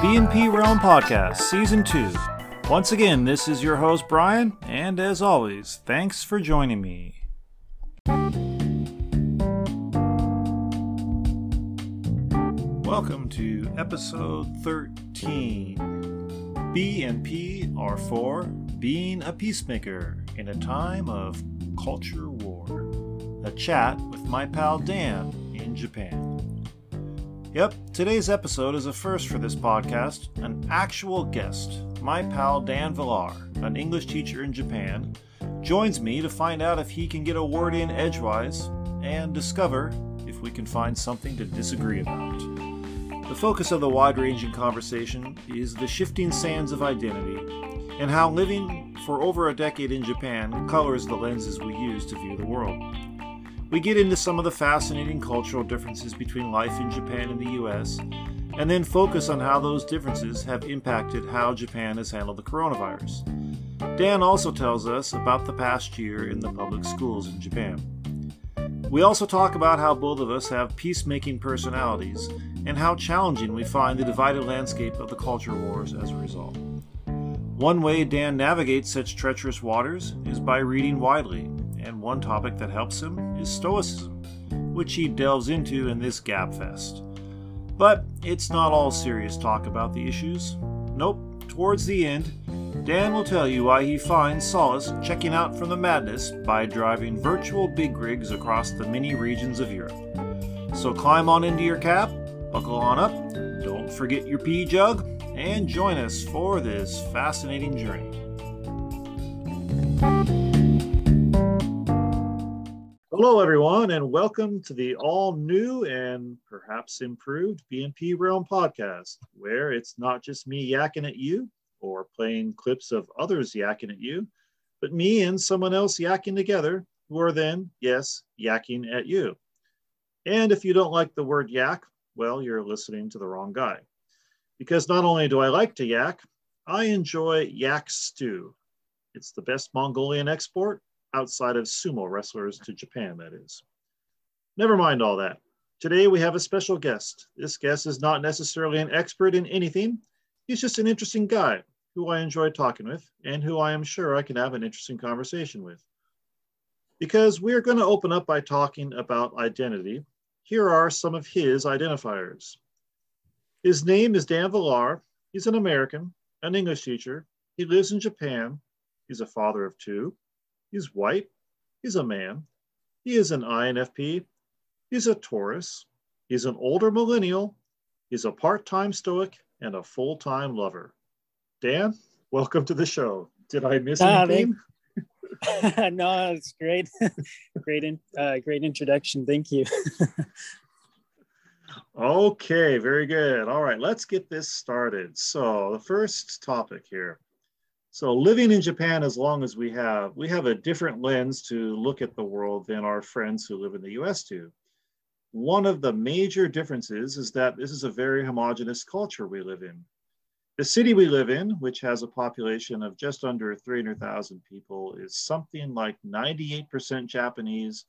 BNP Realm Podcast, Season 2. Once again, this is your host, Brian, and as always, thanks for joining me. Welcome to episode 13. BNP are for being a peacemaker in a time of culture war. A chat with my pal Dan in Japan. Yep, today's episode is a first for this podcast. An actual guest, my pal Dan Villar, an English teacher in Japan, joins me to find out if he can get a word in edgewise and discover if we can find something to disagree about. The focus of the wide ranging conversation is the shifting sands of identity and how living for over a decade in Japan colors the lenses we use to view the world. We get into some of the fascinating cultural differences between life in Japan and the US, and then focus on how those differences have impacted how Japan has handled the coronavirus. Dan also tells us about the past year in the public schools in Japan. We also talk about how both of us have peacemaking personalities and how challenging we find the divided landscape of the culture wars as a result. One way Dan navigates such treacherous waters is by reading widely and one topic that helps him is Stoicism, which he delves into in this Gabfest. But it's not all serious talk about the issues. Nope, towards the end, Dan will tell you why he finds solace checking out from the madness by driving virtual big rigs across the many regions of Europe. So climb on into your cab, buckle on up, don't forget your pee jug, and join us for this fascinating journey. Hello, everyone, and welcome to the all new and perhaps improved BNP Realm podcast, where it's not just me yakking at you or playing clips of others yakking at you, but me and someone else yakking together, who are then, yes, yakking at you. And if you don't like the word yak, well, you're listening to the wrong guy. Because not only do I like to yak, I enjoy yak stew. It's the best Mongolian export outside of sumo wrestlers to Japan, that is. Never mind all that. Today we have a special guest. This guest is not necessarily an expert in anything. He's just an interesting guy who I enjoy talking with and who I am sure I can have an interesting conversation with. Because we are going to open up by talking about identity, here are some of his identifiers. His name is Dan Villar. He's an American, an English teacher. He lives in Japan. He's a father of two. He's white. He's a man. He is an INFP. He's a Taurus. He's an older millennial. He's a part time Stoic and a full time lover. Dan, welcome to the show. Did I miss ah, anything? no, it's great. great, in, uh, great introduction. Thank you. okay, very good. All right, let's get this started. So, the first topic here so living in Japan as long as we have, we have a different lens to look at the world than our friends who live in the US do. One of the major differences is that this is a very homogenous culture we live in. The city we live in, which has a population of just under 300,000 people, is something like 98% Japanese,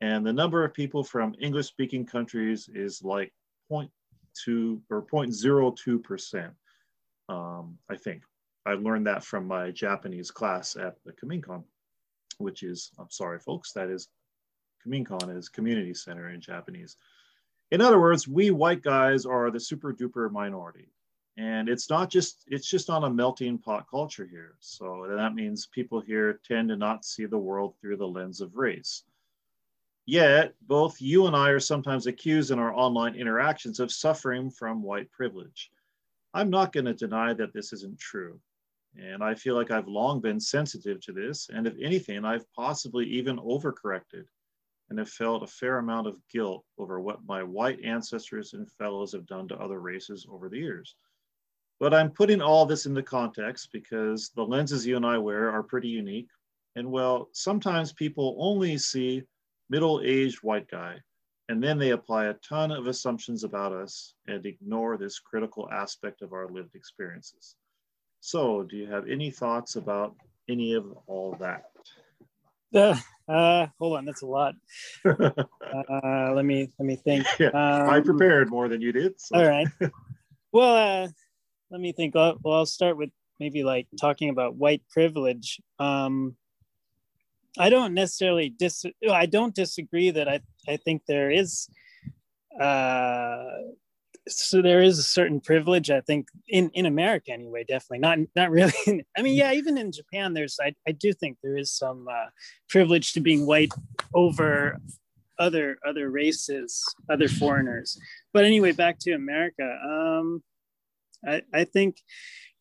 and the number of people from English speaking countries is like 0.2 or 0.02%, um, I think. I learned that from my Japanese class at the Kominkan, which is, I'm sorry, folks, that is Kominkan is community center in Japanese. In other words, we white guys are the super duper minority. And it's not just, it's just on a melting pot culture here. So that means people here tend to not see the world through the lens of race. Yet, both you and I are sometimes accused in our online interactions of suffering from white privilege. I'm not going to deny that this isn't true. And I feel like I've long been sensitive to this. And if anything, I've possibly even overcorrected and have felt a fair amount of guilt over what my white ancestors and fellows have done to other races over the years. But I'm putting all this into context because the lenses you and I wear are pretty unique. And well, sometimes people only see middle aged white guy, and then they apply a ton of assumptions about us and ignore this critical aspect of our lived experiences. So, do you have any thoughts about any of all that? Uh, uh, hold on, that's a lot. uh, let me let me think. Yeah, um, I prepared more than you did. So. All right. Well, uh, let me think. well, I'll start with maybe like talking about white privilege. Um, I don't necessarily dis. I don't disagree that I I think there is. Uh, so there is a certain privilege i think in in america anyway definitely not not really. I mean yeah even in japan there's i, I do think there is some uh, privilege to being white over other other races other foreigners. But anyway back to america um i i think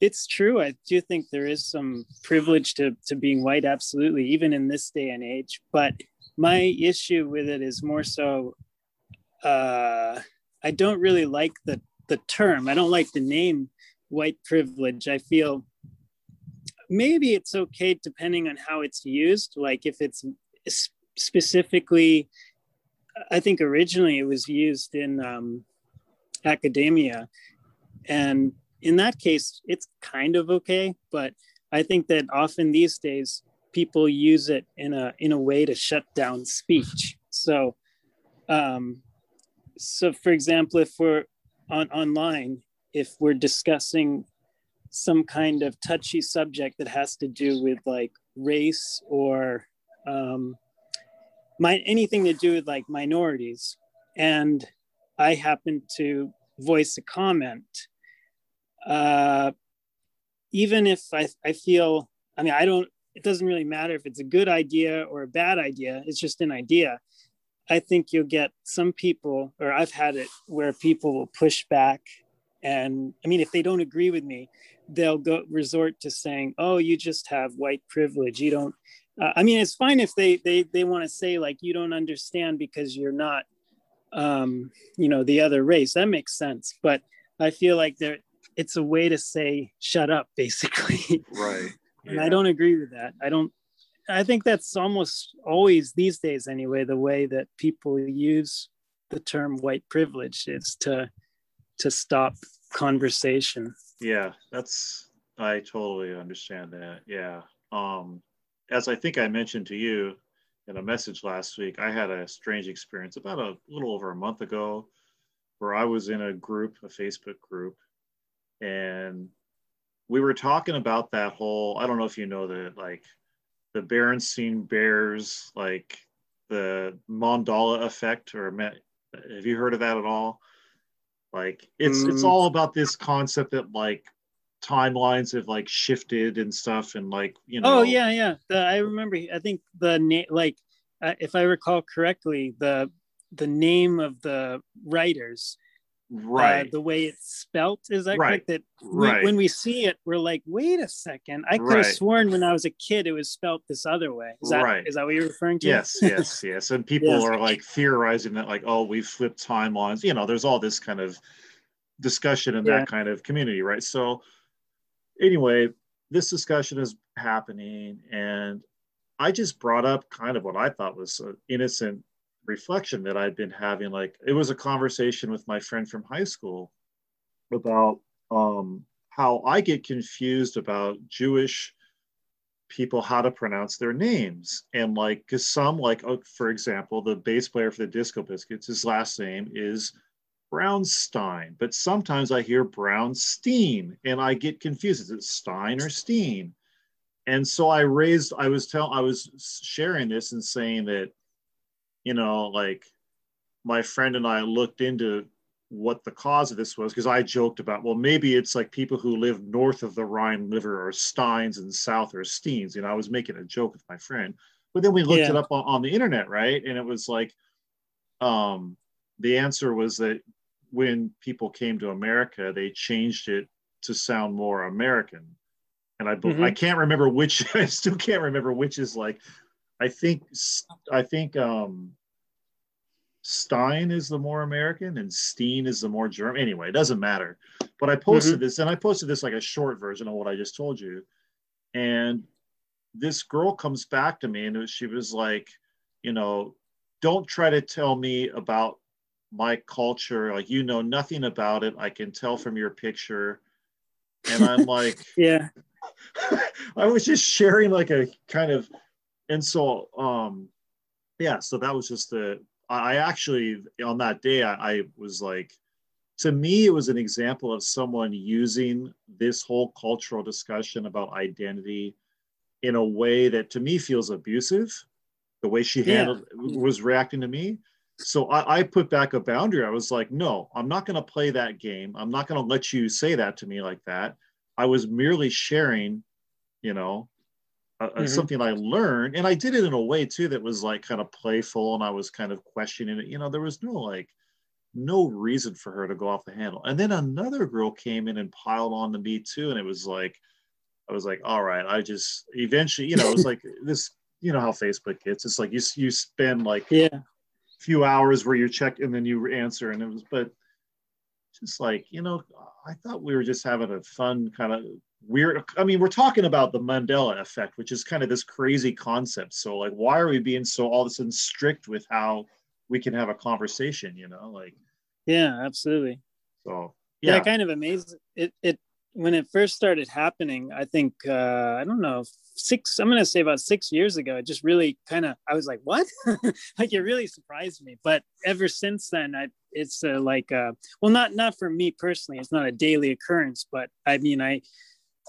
it's true. I do think there is some privilege to to being white absolutely even in this day and age. But my issue with it is more so uh I don't really like the the term. I don't like the name white privilege. I feel maybe it's okay depending on how it's used. Like if it's specifically, I think originally it was used in um, academia, and in that case, it's kind of okay. But I think that often these days people use it in a in a way to shut down speech. So um, so for example if we're on online if we're discussing some kind of touchy subject that has to do with like race or um, my anything to do with like minorities and i happen to voice a comment uh, even if I, I feel i mean i don't it doesn't really matter if it's a good idea or a bad idea it's just an idea I think you'll get some people, or I've had it where people will push back. And I mean, if they don't agree with me, they'll go resort to saying, "Oh, you just have white privilege. You don't." Uh, I mean, it's fine if they they they want to say like you don't understand because you're not, um, you know, the other race. That makes sense. But I feel like there, it's a way to say shut up, basically. Right. and. I don't agree with that. I don't I think that's almost always these days, anyway, the way that people use the term white privilege is to to stop conversation. Yeah, that's I totally understand that. Yeah. Um as I think I mentioned to you in a message last week, I had a strange experience about a little over a month ago where I was in a group, a Facebook group, and we were talking about that whole, I don't know if you know that like the Berenstein Bears, like the Mandela effect, or have you heard of that at all? Like it's mm. it's all about this concept that like timelines have like shifted and stuff, and like you know. Oh yeah, yeah. The, I remember. I think the name, like, uh, if I recall correctly, the the name of the writers right uh, the way it's spelt is that right. correct that right. when we see it we're like wait a second i could right. have sworn when i was a kid it was spelt this other way is that right. is that what you're referring to yes yes yes and people yes. are like theorizing that like oh we've flipped timelines you know there's all this kind of discussion in yeah. that kind of community right so anyway this discussion is happening and i just brought up kind of what i thought was an innocent reflection that I'd been having. Like it was a conversation with my friend from high school about um, how I get confused about Jewish people how to pronounce their names and like because some like uh, for example the bass player for the disco biscuits his last name is brownstein but sometimes i hear brownstein and i get confused is it stein or steen and so i raised i was telling i was sharing this and saying that you know, like my friend and I looked into what the cause of this was because I joked about, well, maybe it's like people who live north of the Rhine River or Steins and south or Steens. You know, I was making a joke with my friend, but then we looked yeah. it up on, on, the internet, right? And it was like, um, the answer was that when people came to America, they changed it to sound more American. And I, mm-hmm. I can't remember which, I still can't remember which is like, I think, I think, um, Stein is the more American and Steen is the more German. Anyway, it doesn't matter. But I posted mm-hmm. this and I posted this like a short version of what I just told you. And this girl comes back to me and she was like, you know, don't try to tell me about my culture. Like, you know nothing about it. I can tell from your picture. And I'm like, yeah. I was just sharing like a kind of, insult. um, yeah, so that was just the I actually on that day I, I, was like to me, it was an example of someone using this whole cultural discussion about identity in a way that to me feels abusive. The way she handled yeah. was reacting to me. So I, I, put back a boundary. I was like, no, I'm not going to play that game. I'm not going to let you say that to me like that. I was merely sharing, you know, mm-hmm. something I learned, and I did it in a way too that was like kind of playful, and I was kind of questioning it. You know, there was no like no reason for her to go off the handle. And then another girl came in and piled on to me too. And it was like, I was like, all right, I just eventually, you know, it was like this, you know how Facebook gets. It's like you you spend like yeah few hours where you check and then you answer. And it was, but just like, you know, I thought we were just having a fun kind of weird. I mean, we're talking about the Mandela effect, which is kind of this crazy concept. So like, why are we being so all of a sudden strict with how we can have a conversation, you know, like. Yeah, absolutely. So yeah, yeah kind of amazing. It, it, when it first started happening, I think, uh, I don't know, six, I'm going to say about six years ago, it just really kind of, I was like, what? like it really surprised me. But ever since then, I, it's uh, like, uh, well, not, not for me personally, it's not a daily occurrence, but I mean, I,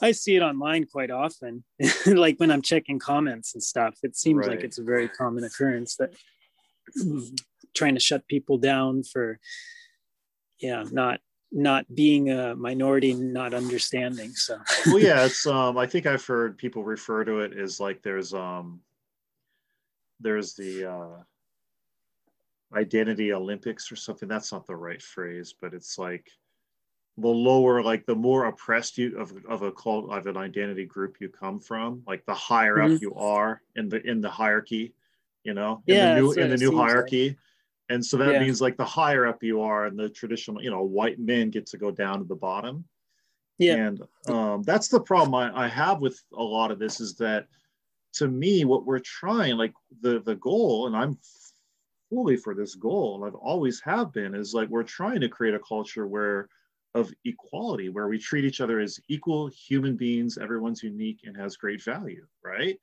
I see it online quite often, like when I'm checking comments and stuff. It seems right. like it's a very common occurrence that trying to shut people down for yeah not not being a minority not understanding so well yeah it's um i think i've heard people refer to it as like there's um there's the uh identity olympics or something that's not the right phrase but it's like the lower like the more oppressed you of, of a cult of an identity group you come from like the higher mm-hmm. up you are in the in the hierarchy you know in yeah, the new in the new hierarchy like. and so that yeah. means like the higher up you are and the traditional you know white men get to go down to the bottom yeah and um, that's the problem I, I have with a lot of this is that to me what we're trying like the the goal and i'm fully for this goal and i've always have been is like we're trying to create a culture where of equality where we treat each other as equal human beings everyone's unique and has great value right?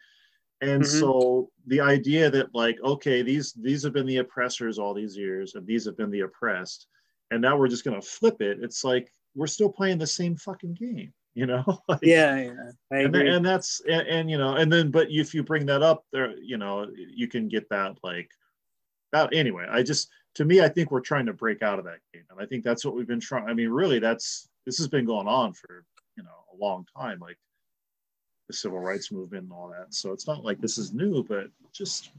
And mm-hmm. so the idea that like okay these these have been the oppressors all these years and these have been the oppressed and now we're just going to flip it it's like we're still playing the same fucking game you know? Like, yeah, yeah I and, and that's and, and, you know and then but if you bring that up there you know you can get that like that anyway i just to me i think we're trying to break out of that game and i think that's what we've been trying i mean really that's this has been going on for you know a long time like the civil rights movement and all that. So it's not like this is new, but just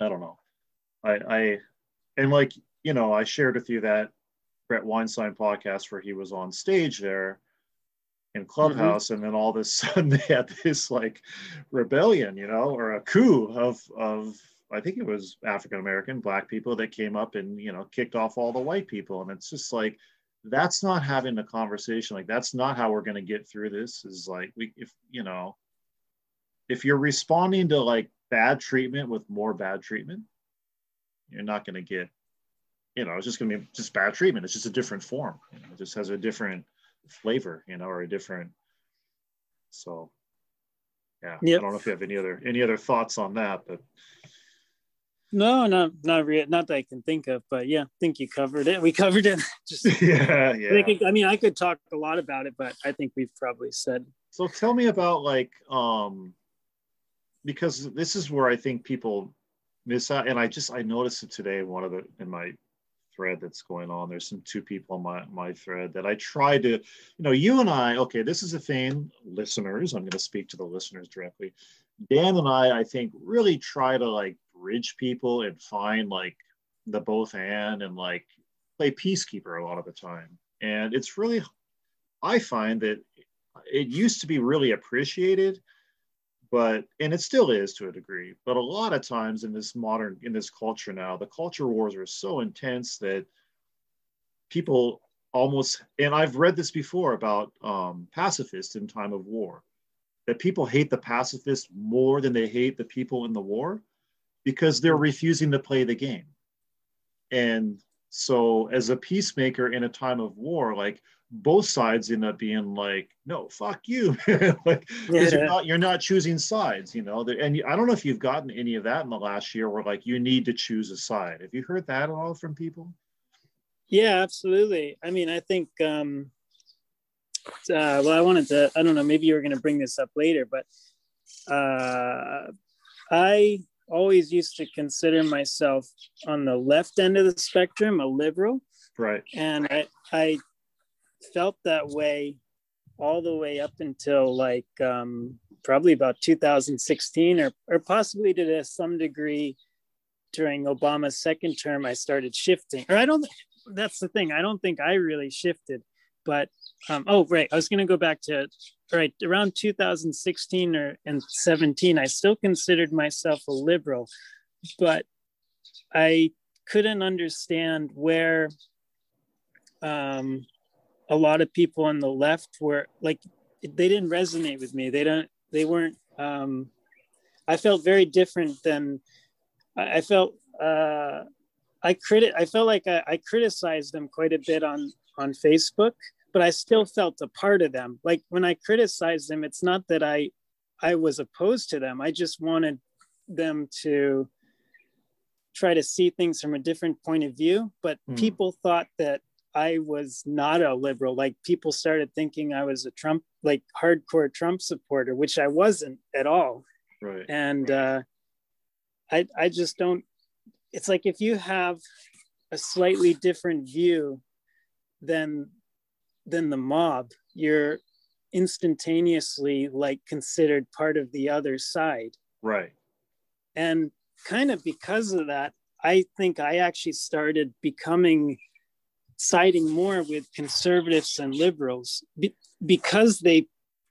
I don't know. I I and like you know I shared with you that Bret Weinstein podcast where he was on stage there in Clubhouse, mm-hmm. and then all of a sudden they had this like rebellion, you know, or a coup of of I think it was African American black people that came up and you know kicked off all the white people, and it's just like that's not having a conversation. Like that's not how we're going to get through this is like we if you know if you're responding to like bad treatment with more bad treatment you're not going to get you know it's just going to be just bad treatment. It's just a different form. You know, it just has a different flavor you know or a different so yeah. Yep. i don't know if you have any other any other thoughts on that but no, not not real, not that I can think of, but yeah, I think you covered it. We covered it. Just yeah, yeah. I, I mean, I could talk a lot about it, but I think we've probably said. So tell me about like, um, because this is where I think people miss out, and I just I noticed it today in one of the in my thread that's going on. There's some two people on my my thread that I try to, you know, you and I. Okay, this is a thing, listeners. I'm going to speak to the listeners directly. Dan and I, I think, really try to like bridge people and find like the both and and like play peacekeeper a lot of the time. And it's really, I find that it used to be really appreciated, but and it still is to a degree. But a lot of times in this modern in this culture now, the culture wars are so intense that people almost and I've read this before about um, pacifists in time of war that people hate the pacifists more than they hate the people in the war because they're refusing to play the game. And so, as a peacemaker in a time of war, like both sides end up being like, "No, fuck you," like yeah. you're not you're not choosing sides, you know. And I don't know if you've gotten any of that in the last year, where like you need to choose a side. Have you heard that at all from people? Yeah, absolutely. I mean, I think, um, uh, well, I wanted to, I don't know, maybe you were going to bring this up later, but uh, I always used to consider myself on the left end of the spectrum, a liberal. Right. And I, I felt that way all the way up until like um, probably about 2016 or, or possibly to some degree during Obama's second term, I started shifting. Or I don't, that's the thing. I don't think I really shifted. But um, oh, right. I was going to go back to right around 2016 or and 17. I still considered myself a liberal, but I couldn't understand where um, a lot of people on the left were like they didn't resonate with me. They don't. They weren't. Um, I felt very different than I, I felt. Uh, I credit. I felt like I, I criticized them quite a bit on on Facebook, but I still felt a part of them. Like when I criticized them, it's not that I I was opposed to them. I just wanted them to try to see things from a different point of view. But mm. people thought that I was not a liberal. Like people started thinking I was a Trump, like hardcore Trump supporter, which I wasn't at all. Right. And uh, I, I just don't. It's like if you have a slightly different view than than the mob, you're instantaneously like considered part of the other side. Right. And kind of because of that, I think I actually started becoming siding more with conservatives and liberals be, because they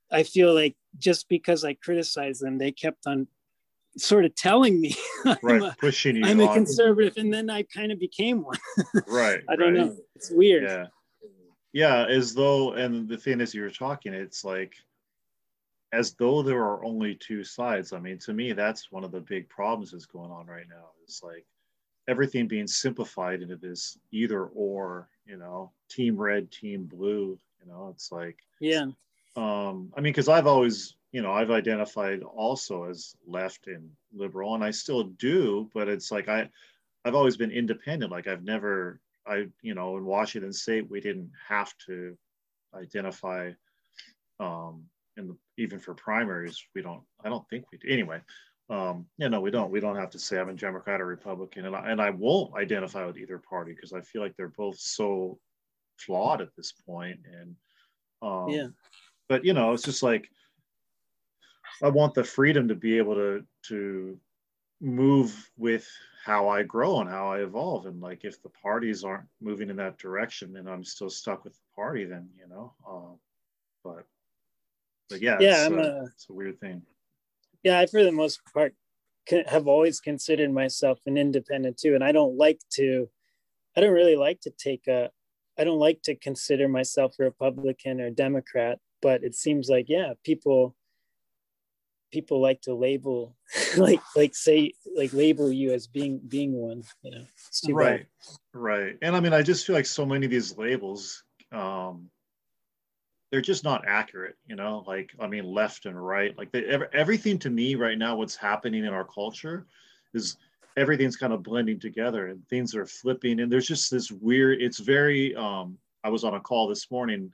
i feel like just because i criticized them they kept on sort of telling me right a, pushing you i'm on. a conservative and then i kind of became one right i don't right. know it's weird yeah yeah as though and the thing is you were talking it's like as though there are only two sides. I mean to me that's one of the big problems that's going on right now. It's like everything being simplified into this either or you know team red team blue you know it's like yeah. um i mean because i've always you know i've identified also as left and liberal and i still do but it's like i i've always been independent. Like i've never i you know in washington state we didn't have to identify um in the, even for primaries we don't i don't think we do anyway um, yeah, no, we don't. We don't have to say I'm a Democrat or Republican, and I, and I won't identify with either party because I feel like they're both so flawed at this point. And um, yeah, but you know, it's just like I want the freedom to be able to to move with how I grow and how I evolve. And like if the parties aren't moving in that direction, and I'm still stuck with the party, then you know. Um, but but yeah, yeah, it's, uh, it's a weird thing yeah, I for the most part have always considered myself an independent too, and I don't like to. I don't really like to take a. I don't like to consider myself a Republican or Democrat, but it seems like yeah, people people like to label like like say like label you as being being one you know right bad. right and i mean i just feel like so many of these labels um they're just not accurate you know like i mean left and right like they, everything to me right now what's happening in our culture is everything's kind of blending together and things are flipping and there's just this weird it's very um i was on a call this morning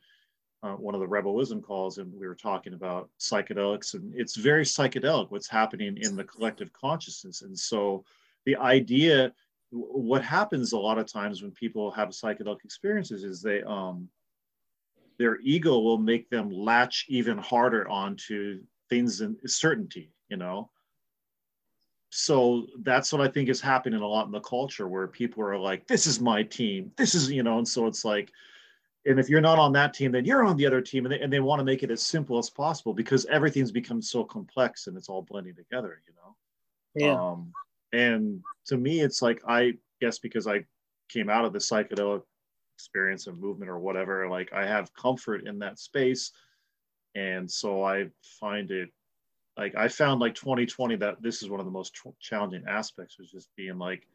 uh, one of the Rebel Wisdom calls and we were talking about psychedelics and it's very psychedelic what's happening in the collective consciousness and so the idea what happens a lot of times when people have psychedelic experiences is they um their ego will make them latch even harder onto things and certainty, you know. So that's what I think is happening a lot in the culture where people are like, this is my team. This is, you know, and so it's like, and if you're not on that team, then you're on the other team. And they, and they want to make it as simple as possible because everything's become so complex and it's all blending together, you know? Yeah. Um, and to me, it's like, I guess because I came out of the psychedelic experience of movement or whatever like i have comfort in that space and so i find it like i found like 2020 that this is one of the most challenging aspects was just being like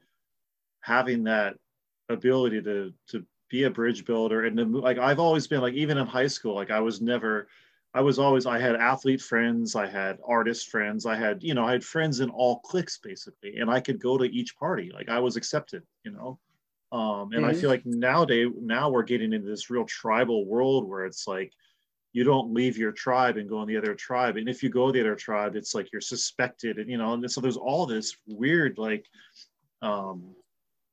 having that ability to to be a bridge builder and then like i've always been like even in high school like i was never i was always i had athlete friends i had artist friends i had you know i had friends in all cliques basically and i could go to each party like i was accepted you know Um, and mm-hmm. I feel like nowadays, now we're getting into this real tribal world where it's like you don't leave your tribe and go in the other tribe. And if you go the other tribe, it's like you're suspected, and you know, and so there's all this weird like, um,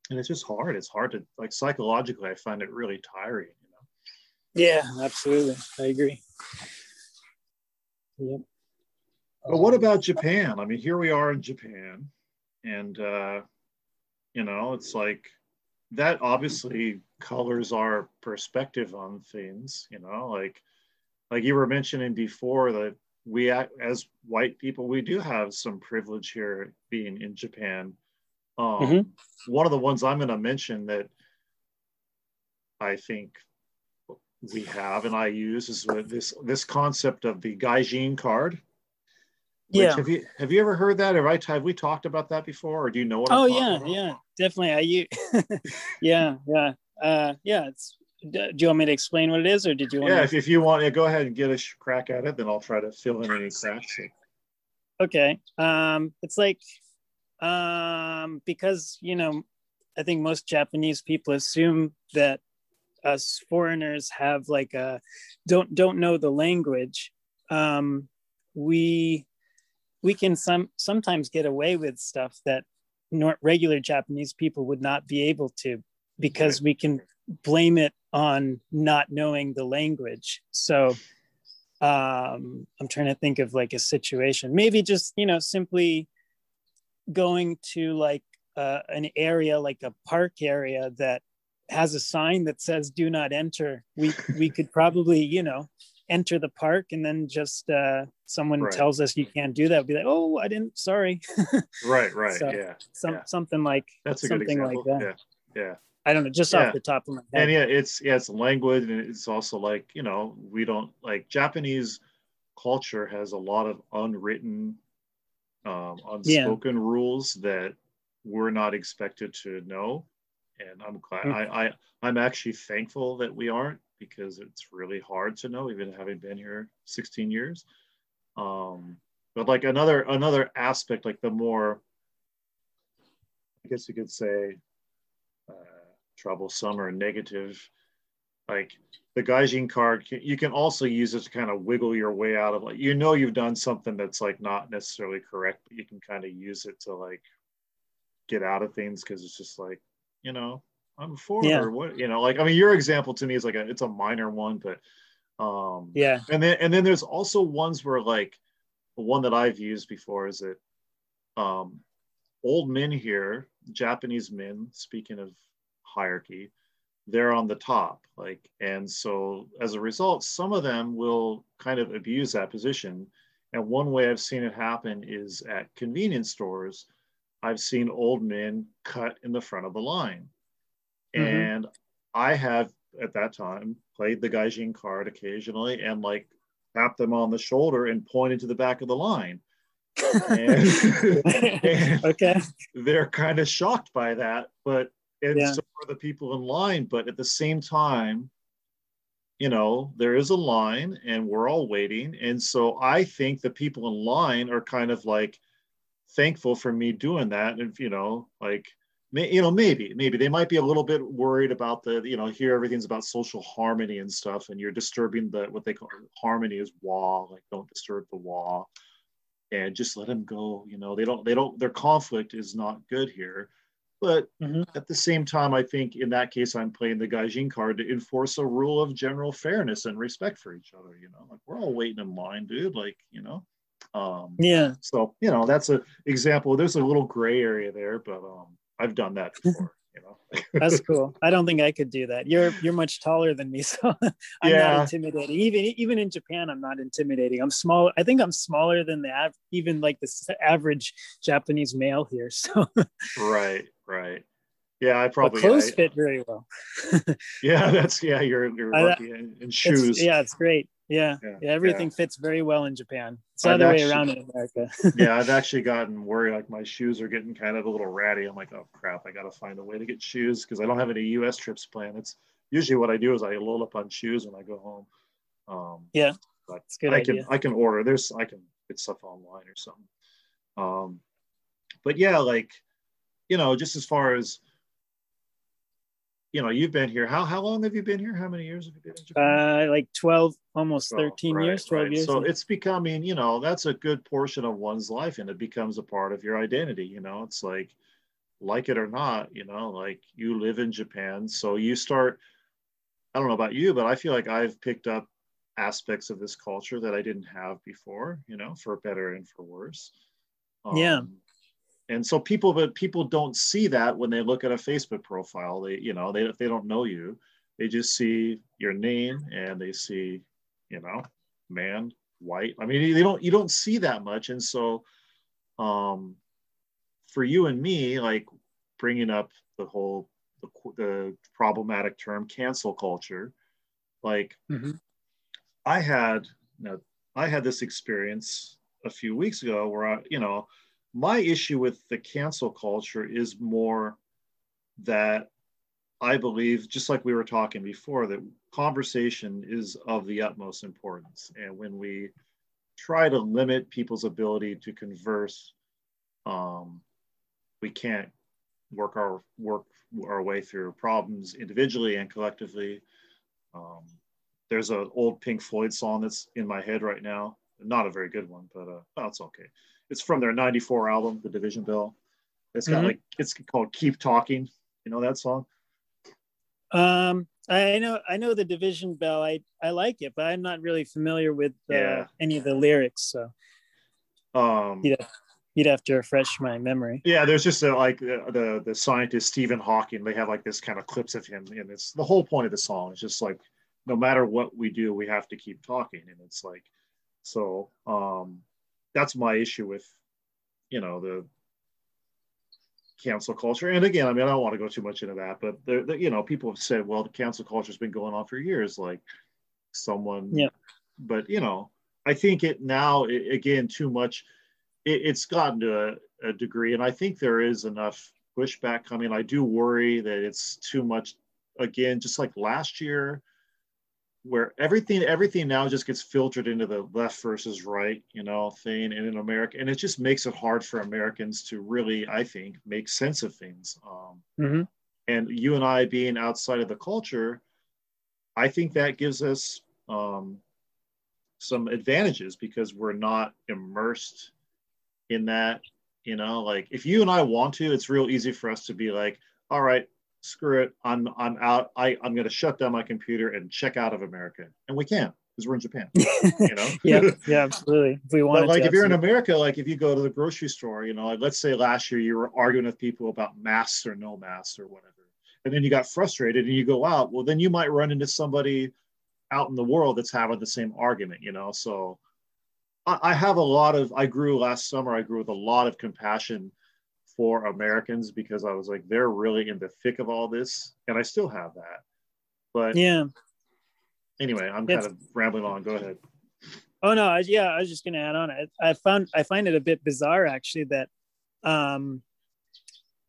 and it's just hard. It's hard to like psychologically. I find it really tiring. You know. Yeah, absolutely. I agree. Yep. But what about Japan? I mean, here we are in Japan, and uh, you know, it's like that obviously colors our perspective on things. You know, like like you were mentioning before that we as white people we do have some privilege here being in Japan. Um, mm-hmm. One of the ones I'm going to mention that I think we have and I use is this this concept of the gaijin card. Yeah. Have you have you ever heard that? Have I have we talked about that before, or do you know what? Oh yeah, about? yeah, definitely. I use. yeah, yeah, uh, yeah. It's. Do you want me to explain what it is, or did you? Want yeah, to... if, if you want, yeah, go ahead and get a crack at it. Then I'll try to fill in any cracks. Okay. Um, it's like, um, because you know, I think most Japanese people assume that us foreigners have like a don't don't know the language. Um, we we can some sometimes get away with stuff that not regular Japanese people would not be able to because we can blame it on not knowing the language. So um, I'm trying to think of like a situation, maybe just, you know, simply going to like uh, an area, like a park area that has a sign that says do not enter. We, we could probably, you know, enter the park and then just uh, someone right. tells us you can't do that, we'll be like, oh, I didn't, sorry. right, right, so yeah, some, yeah. Something like that's a something like that. Yeah, yeah. I don't know, just yeah. off the top of my head. And yeah, it's yeah, it's language, and it's also like you know, we don't like Japanese culture has a lot of unwritten, um, unspoken yeah. rules that we're not expected to know. And I'm glad mm-hmm. I, I I'm actually thankful that we aren't because it's really hard to know, even having been here 16 years. Um, but like another another aspect, like the more, I guess you could say, uh, troublesome or negative, like the Gaijin card, you can also use it to kind of wiggle your way out of like you know you've done something that's like not necessarily correct, but you can kind of use it to like get out of things because it's just like you know I'm a foreigner. Yeah. What you know, like I mean, your example to me is like a it's a minor one, but um yeah. And then and then there's also ones where like the one that I've used before is that um old men here, Japanese men, speaking of hierarchy, they're on the top. Like, and so as a result, some of them will kind of abuse that position. And one way I've seen it happen is at convenience stores. I've seen old men cut in the front of the line Mm-hmm. And I have at that time played the Gaijin card occasionally and like tapped them on the shoulder and pointed to the back of the line. and, and okay. They're kind of shocked by that, but and yeah. so the people in line. But at the same time, you know, there is a line and we're all waiting. And so I think the people in line are kind of like thankful for me doing that. And, you know, like, you know maybe maybe they might be a little bit worried about the you know here everything's about social harmony and stuff and you're disturbing the what they call harmony is wa like don't disturb the wa and just let them go you know they don't they don't their conflict is not good here but mm-hmm. at the same time i think in that case i'm playing the gaijin card to enforce a rule of general fairness and respect for each other you know like we're all waiting in line dude like you know um yeah so you know that's an example there's a little gray area there but um I've done that before. You know, that's cool. I don't think I could do that. You're you're much taller than me, so I'm yeah. not intimidating. Even even in Japan, I'm not intimidating. I'm small. I think I'm smaller than the av- even like the average Japanese male here. So right, right. Yeah, I probably but clothes I, fit very well. yeah, that's yeah. You're you're lucky I, in, in shoes. It's, yeah, it's great. Yeah, yeah, yeah everything yeah. fits very well in Japan. It's the other way around in America. yeah, I've actually gotten worried. Like my shoes are getting kind of a little ratty. I'm like, oh crap, I got to find a way to get shoes because I don't have any U.S. trips planned. It's usually what I do is I load up on shoes when I go home. Um, yeah, but good I idea. can I can order. There's I can get stuff online or something. Um, but yeah, like you know, just as far as you know, you've been here. How how long have you been here? How many years have you been in Japan? Uh, like 12, almost 13 right, years, 12 right. years. So it's becoming, you know, that's a good portion of one's life and it becomes a part of your identity. You know, it's like, like it or not, you know, like you live in Japan. So you start, I don't know about you, but I feel like I've picked up aspects of this culture that I didn't have before, you know, for better and for worse. Um, Yeah. And so people, but people don't see that when they look at a Facebook profile. They, you know, they if they don't know you. They just see your name and they see, you know, man, white. I mean, they don't. You don't see that much. And so, um, for you and me, like bringing up the whole the, the problematic term cancel culture, like Mhm. I had, you know, I had this experience a few weeks ago where I, you know, my issue with the cancel culture is more that I believe, just like we were talking before, that conversation is of the utmost importance. And when we try to limit people's ability to converse, um, we can't work our work our way through problems individually and collectively. Um, there's an old Pink Floyd song that's in my head right now. Not a very good one, but uh, it's okay. It's from their '94 album, The Division Bell. It's got Mhm. like it's called "Keep Talking." You know that song? Um, I know, I know the Division Bell. I I like it, but I'm not really familiar with uh, Yeah. any of the lyrics. So Um, you'd have, you'd have to refresh my memory. Yeah, there's just a, like the, the the scientist Stephen Hawking. They have like this kind of clips of him, and it's the whole point of the song. It's just like no matter what we do, we have to keep talking, and it's like so. Um, that's my issue with you know the cancel culture. And again, I mean, I don't want to go too much into that, but there, there- you know, people have said, well, the cancel culture has been going on for years. Like someone, Yeah. But you know, I think it now i again too much. It, it's gotten to a, a degree, and I think there is enough pushback coming. I do worry that it's too much. Again, just like last year, where everything everything now just gets filtered into the left versus right, you know, thing, and in America, and it just makes it hard for Americans to really, I think, make sense of things. Um, hmm and you and I being outside of the culture, I think that gives us um, some advantages because we're not immersed in that. You know, like if you and I want to, it's real easy for us to be like, all right, screw it, I'm I'm out. I I'm going to shut down my computer and check out of America, and we can't because we're in Japan. You know. yeah, yeah, absolutely. If we want like to, if you're in. America, like if you go to the grocery store, you know, like let's say last year you were arguing with people about masks or no masks or whatever, and then you got frustrated and you go out, well, then you might run into somebody out in the world that's having the same argument, you know. So I, I have a lot of I grew last summer, I grew with a lot of compassion for Americans because I was like, they're really in the thick of all this, and I still have that. But yeah. anyway, I'm It's- kind of rambling on. Go ahead. Oh no, I, yeah, I was just gonna add on. I, I found I find it a bit bizarre actually that um,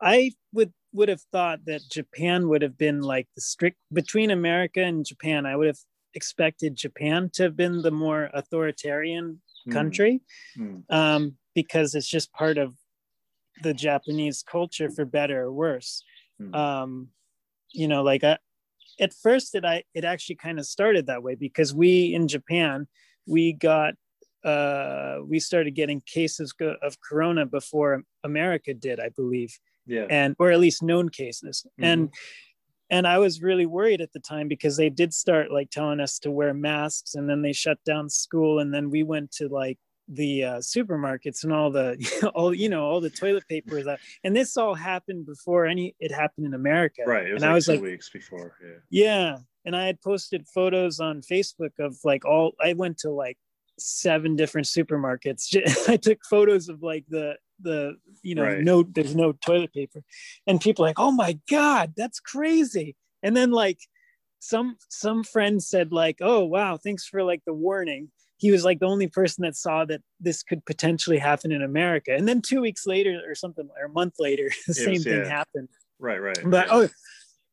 I would would have thought that Japan would have been like the strict between America and Japan. I would have expected Japan to have been the more authoritarian Hmm, country hmm, um, because it's just part of the Japanese culture for better or worse. hmm. Um, you know, like I, at first it I it actually kind of started that way because we in Japan we got uh, we started getting cases of corona before America did, I believe, yeah. and or at least known cases. And and I was really worried at the time because they did start like telling us to wear masks, and then they shut down school, and then we went to like the uh, supermarkets and all the all you know all the toilet paper is out. And this all happened before any it happened in America. Right. It was and like I was two like, weeks before. Yeah. yeah. And I had posted photos on Facebook of like all I went to like seven different supermarkets. I took photos of like the the you know Right. no there's no toilet paper, and people like oh my god that's crazy. And then like some some friend said like oh wow thanks for like the warning. He was like the only person that saw that this could potentially happen in America. And then two weeks later or something or a month later the same was- thing yeah. happened Right. Right. but yeah. oh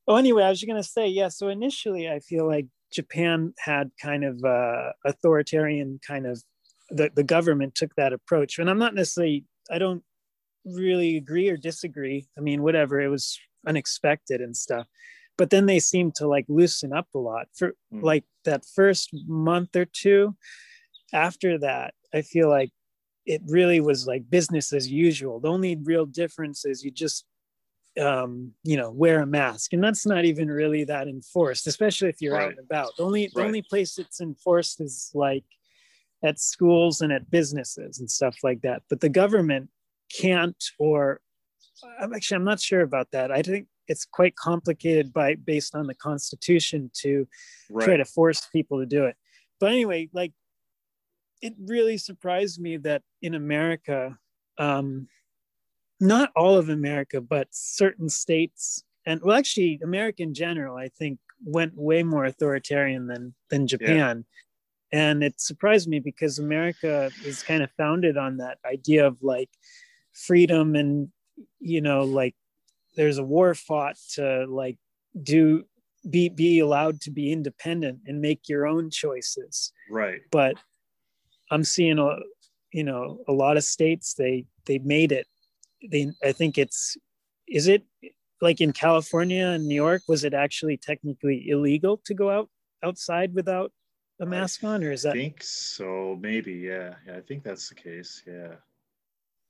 oh anyway i was just gonna say yeah so initially i feel like japan had kind of uh authoritarian kind of the, the government took that approach and i'm not necessarily i don't really agree or disagree i mean whatever it was unexpected and stuff but then they seemed to like loosen up a lot for mm. like that first month or two after that i feel like it really was like business as usual the only real difference is you just um, you know, wear a mask, and that's not even really that enforced, especially if you're right. out and about. The only right. the only place it's enforced is like at schools and at businesses and stuff like that. But the government can't, or I'm actually I'm not sure about that. I think it's quite complicated by based on the Constitution to right. try to force people to do it. But anyway, like it really surprised me that in America, um, not all of America, but certain states, and well, actually, America in general, I think, went way more authoritarian than than Japan. Yeah. And it surprised me because America is kind of founded on that idea of like freedom and you know like there's a war fought to like do be be allowed to be independent and make your own choices right but i'm seeing a you know a lot of states they they made it. They i think it's is it like in california and new york was it actually technically illegal to go out outside without a mask on or is that i think so maybe yeah. Yeah i think that's the case yeah.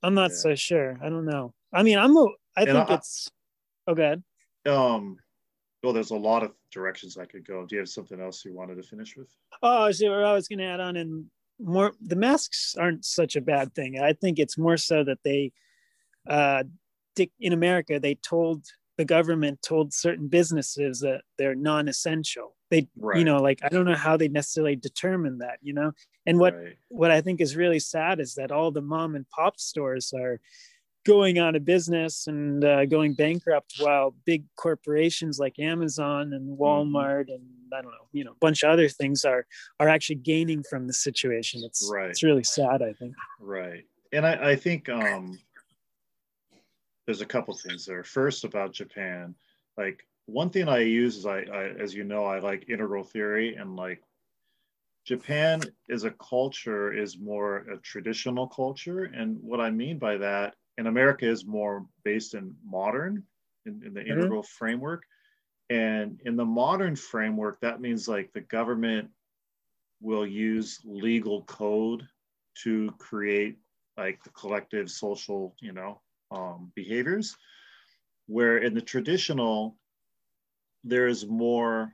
I'm not yeah. so sure i don't know. I mean i'm a, i think I, it's oh good um well there's a lot of directions i could go. Do you have something else you wanted to finish with? Oh so i was going to add on and more the masks aren't such a bad thing i think it's more so that they uh, in America, they told the government told certain businesses that they're non-essential. They, right. you know, like I don't know how they necessarily determine that, you know. And what right. what I think is really sad is that all the mom and pop stores are going out of business and uh, going bankrupt while big corporations like Amazon and mm-hmm. Walmart and I don't know, you know, a bunch of other things are are actually gaining from the situation. It's right. it's really sad, I think. Right. And I, I think um there's a couple things there. First, about Japan, like one thing I use is I, I, as you know, I like integral theory and like Japan is a culture is more a traditional culture, and what I mean by that, in America is more based in modern, in, in the mm-hmm. integral framework, and in the modern framework, that means like the government will use legal code to create like the collective social, you know, um, behaviors, where in the traditional, there's more,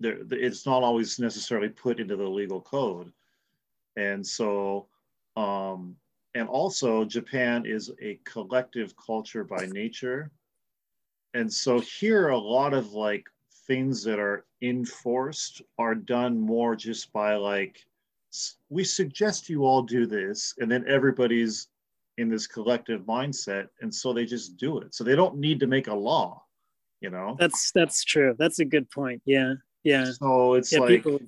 there, it's not always necessarily put into the legal code. And so, um, and also Japan is a collective culture by nature. And so here, a lot of like things that are enforced are done more just by like, we suggest you all do this, and then everybody's in this collective mindset and so they just do it. So they don't need to make a law you know? That's that's true. That's a good point. Yeah yeah. So it's yeah, like people...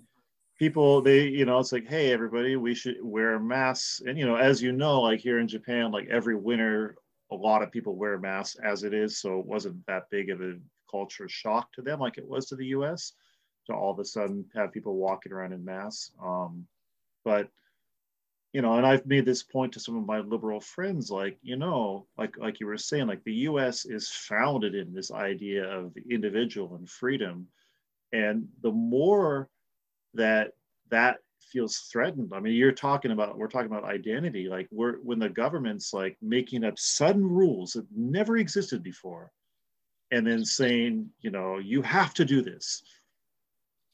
people they you know it's like hey everybody we should wear masks. And you know as you know like here in japan like every winter a lot of people wear masks as it is. So it wasn't that big of a culture shock to them like it was to the us to all of a sudden have people walking around in masks. Um, but you know, and I've made this point to some of my liberal friends, like, you know, like like you were saying, like the US is founded in this idea of the individual and freedom. And the more that that feels threatened, I mean, you're talking about, we're talking about identity, like we're when the government's like making up sudden rules that never existed before, and then saying, you know, you have to do this.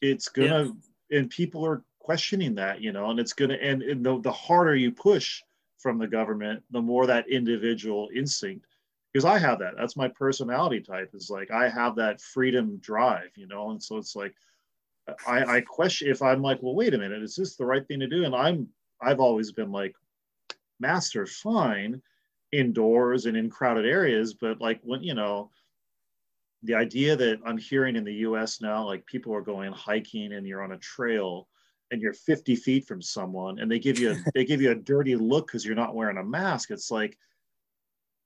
It's gonna yeah. and people are questioning that, you know, and it's to, and, and the, the harder you push from the government, the more that individual instinct, because I have that, that's my personality type is like, I have that freedom drive, you know? And so it's like, I, I question if I'm like, well, wait a minute, is this the right thing to do? And I'm, I've always been like, master, fine indoors and in crowded areas, but like when, you know, the idea that I'm hearing in the US now, like people are going hiking and you're on a trail and you're 50 feet from someone and they give you a, they give you a dirty look because you're not wearing a mask it's like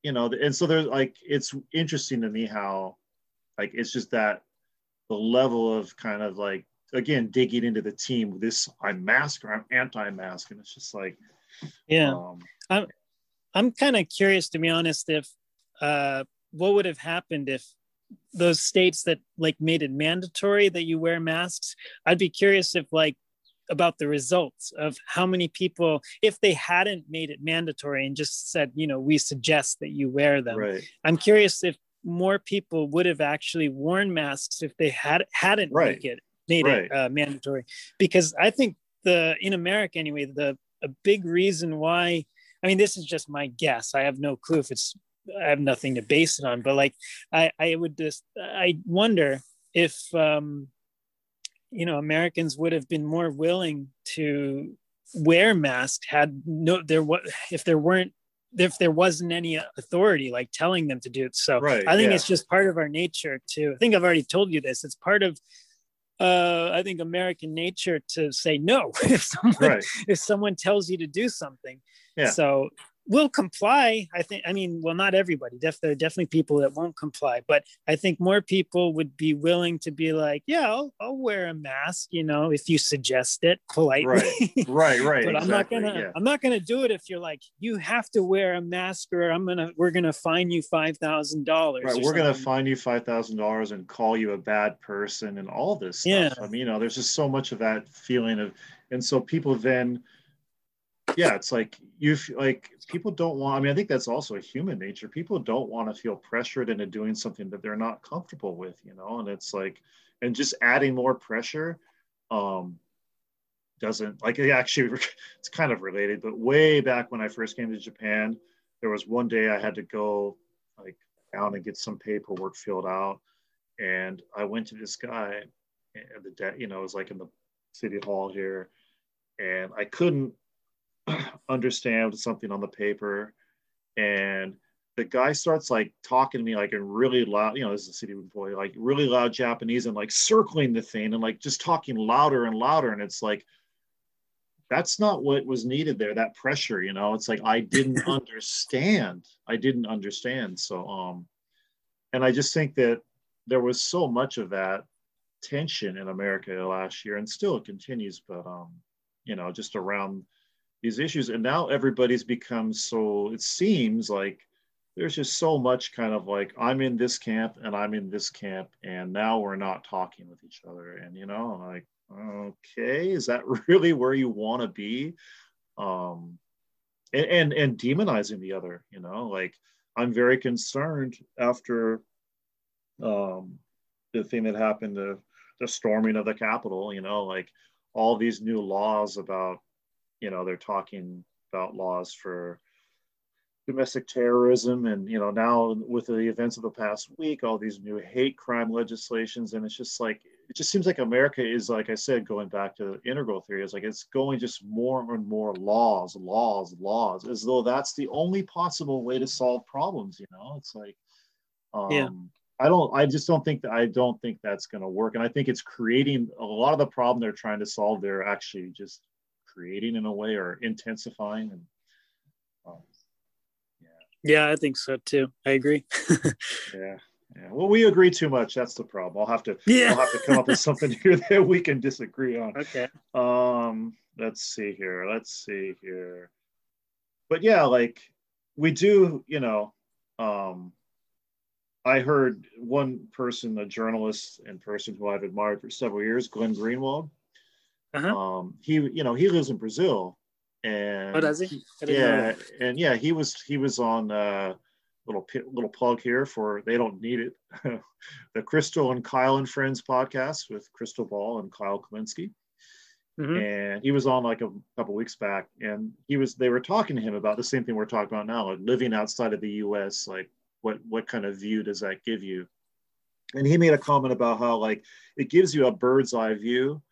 you know and so there's like it's interesting to me how like it's just that the level of kind of like again digging into the team this i'm mask or i'm anti-mask and it's just like yeah um, i'm i'm kind of curious to be honest if uh what would have happened if those states that like made it mandatory that you wear masks i'd be curious if like about the results of how many people if they hadn't made it mandatory and just said you know we suggest that you wear them right. i'm curious if more people would have actually worn masks if they had hadn't Right. make it made Right. it uh, mandatory because i think the in america anyway the a big reason why i mean this is just my guess i have no clue if it's i have nothing to base it on but like i i would just i wonder if um you know americans would have been more willing to wear masks had no there was if there weren't if there wasn't any authority like telling them to do it so Right, i think yeah. it's just part of our nature to i think i've already told you this it's part of uh i think american nature to say no if someone Right. if someone tells you to do something Yeah. so we'll comply i think i mean well not everybody Def- there are definitely people that won't comply but i think more people would be willing to be like yeah i'll, I'll wear a mask you know if you suggest it politely Right. Right. Right. but i'm not gonna yeah. i'm not gonna do it if you're like you have to wear a mask or i'm gonna we're gonna fine you five thousand dollars Right, we're gonna fine you five thousand dollars and call you a bad person and all this stuff. Yeah. I mean, you know, there's just so much of that feeling of, and so people then, yeah, it's like you like people don't want. I mean, I think that's also a human nature. People don't want to feel pressured into doing something that they're not comfortable with, you know. And it's like, and just adding more pressure, um, doesn't like it actually. It's kind of related, but way back when I first came to Japan, there was one day I had to go like down and get some paperwork filled out. And I went to this guy at the, you know, it was like in the city hall here. And I couldn't understand something on the paper. And the guy starts like talking to me like in really loud, you know, this is a city employee, like really loud Japanese and like circling the thing and like just talking louder and louder. And it's like, that's not what was needed there that pressure you know it's like i didn't understand i didn't understand so um and i just think that there was so much of that tension in america last year and still it continues but um you know just around these issues and now everybody's become so it seems like there's just so much kind of like i'm in this camp and i'm in this camp and now we're not talking with each other. And you know like okay is that really where you want to be? Um and, and and demonizing the other you know like i'm very concerned after um the thing that happened the the storming of the capitol you know like all these new laws about you know they're talking about laws for domestic terrorism and you know now with the events of the past week all these new hate crime legislations and it's just like it just seems like america is like i said going back to integral theory. It's like it's going just more and more laws laws laws as though that's the only possible way to solve problems you know? It's like um Yeah. i don't i just don't think that i don't think that's going to work. And i think it's creating a lot of the problem they're trying to solve they're actually just creating in a way or intensifying and um, yeah i think so too i agree Yeah, yeah. Well, we agree too much. That's the problem. I'll have to. yeah I'll have to come up with something here that we can disagree on. okay Um, let's see here. Let's see here. But yeah, like we do, you know. Um, I heard one person, a journalist and person who I've admired for several years, Glenn Greenwald. Uh-huh. Um, he, you know, he lives in Brazil, and oh does he yeah, and yeah, he was he was on uh, little little plug here for they don't need it, the Krystal and Kyle and Friends podcast with Krystal Ball and Kyle Kaminsky, Mhm. and he was on like a couple weeks back, and he was they were talking to him about the same thing we're talking about now, like living outside of the U.S. Like what what kind of view does that give you? And he made a comment about how like it gives you a bird's eye view,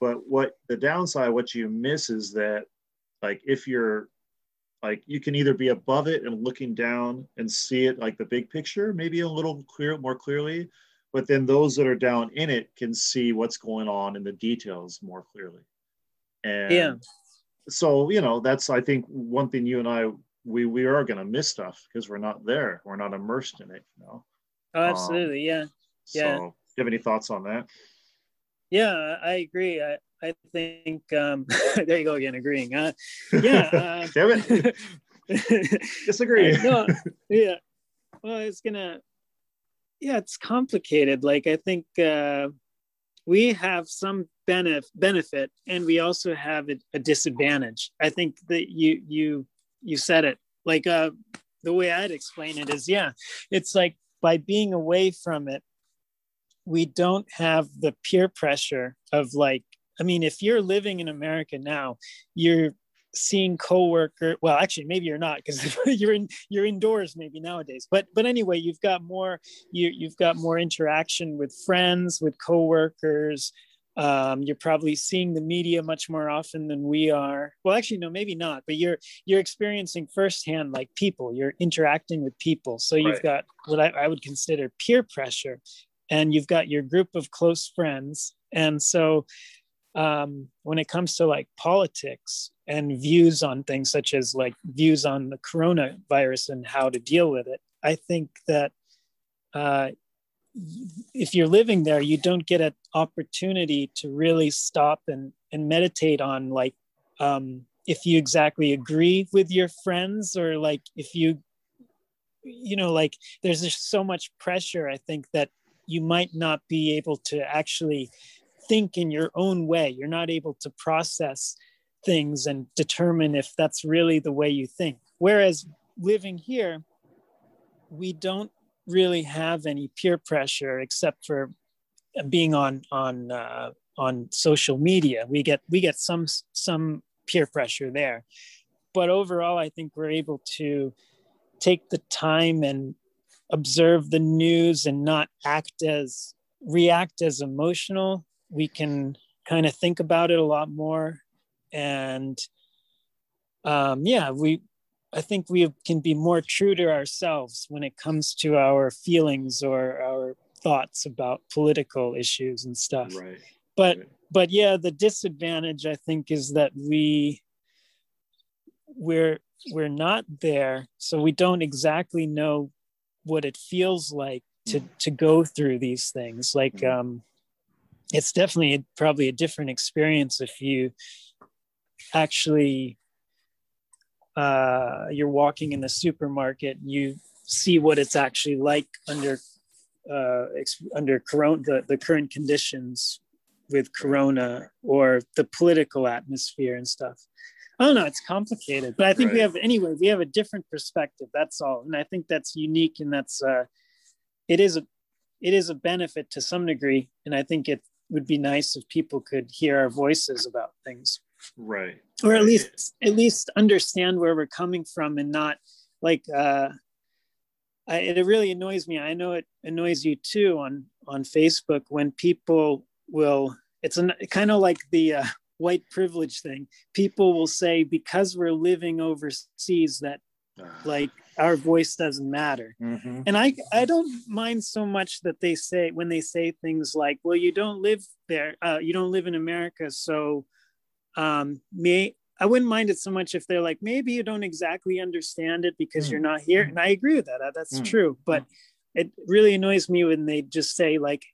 but what the downside, what you miss is that like if you're like you can either be above it and looking down and see it like the big picture maybe a little clear more clearly but then those that are down in it can see what's going on in the details more clearly. And Yeah. so you know that's i think one thing you and i we we are going to miss stuff because we're not there. We're not immersed in it you know? Oh absolutely. Yeah. Um, so Yeah. do you have any thoughts on that yeah i agree i i think um there you go again agreeing uh yeah damn uh, it disagree no yeah well it's gonna yeah, it's complicated. Like I think uh, we have some benefit benefit, and we also have a, a disadvantage. I think that you you you said it like uh, the way I'd explain it is, yeah, it's like by being away from it, we don't have the peer pressure of like I mean, if you're living in America now, you're seeing coworker well actually maybe you're not because you're in you're indoors maybe nowadays. But but anyway you've got more you you've got more interaction with friends with coworkers. Um, you're probably seeing the media much more often than we are. Well actually no maybe not but you're you're experiencing firsthand like people. You're interacting with people. So you've right. got what I, I would consider peer pressure and you've got your group of close friends. And so um, when it comes to like politics and views on things such as like views on the coronavirus and how to deal with it i think that uh, if you're living there you don't get an opportunity to really stop and, and meditate on like um, if you exactly agree with your friends or like if you you know like there's just so much pressure i think that you might not be able to actually think in your own way. You're not able to process things and determine if that's really the way you think. Whereas living here, we don't really have any peer pressure except for being on on uh, on social media. We get we get some some peer pressure there, but overall, I think we're able to take the time and observe the news and not act as react as emotional. We can kind of think about it a lot more. And um, yeah we i think we can be more true to ourselves when it comes to our feelings or our thoughts about political issues and stuff. Right. But right. but yeah the disadvantage i think is that we we're we're not there. So we don't exactly know what it feels like to mm. to go through these things like mm. um it's definitely a, probably a different experience if you actually uh, you're walking in the supermarket you see what it's actually like under uh, under corona the, the current conditions with corona or the political atmosphere and stuff i don't know it's complicated but i think right. we have anyway we have a different perspective that's all and i think that's unique and that's uh it is a it is a benefit to some degree and i think it would be nice if people could hear our voices about things. Right. Or at least at least understand where we're coming from and not like uh I, it really annoys me i know it annoys you too on on facebook when people will it's a kind of like the uh, white privilege thing people will say because we're living overseas that like our voice doesn't matter. Mm-hmm. and i i don't mind so much that they say when they say things like well you don't live there uh, you don't live in america so um may i wouldn't mind it so much if they're like maybe you don't exactly understand it because mm. you're not here. And i agree with that that's mm. true but it really annoys me when they just say like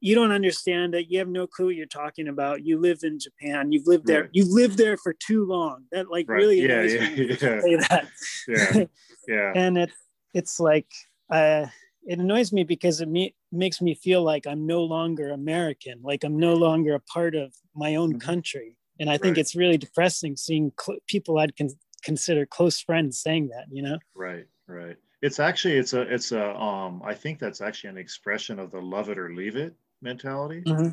you don't understand it. You have no clue what you're talking about. You live in Japan. You've lived there. Right. You've lived there for too long. That like right. really yeah, yeah, yeah. say that. Yeah, yeah. and it it's like uh, it annoys me because it me- makes me feel like I'm no longer American. Like I'm no longer a part of my own mm-hmm. country. And I think right. it's really depressing seeing cl- people I'd con- consider close friends saying that. You know. Right. Right. It's actually it's a it's a um I think that's actually an expression of the love it or leave it mentality mm-hmm.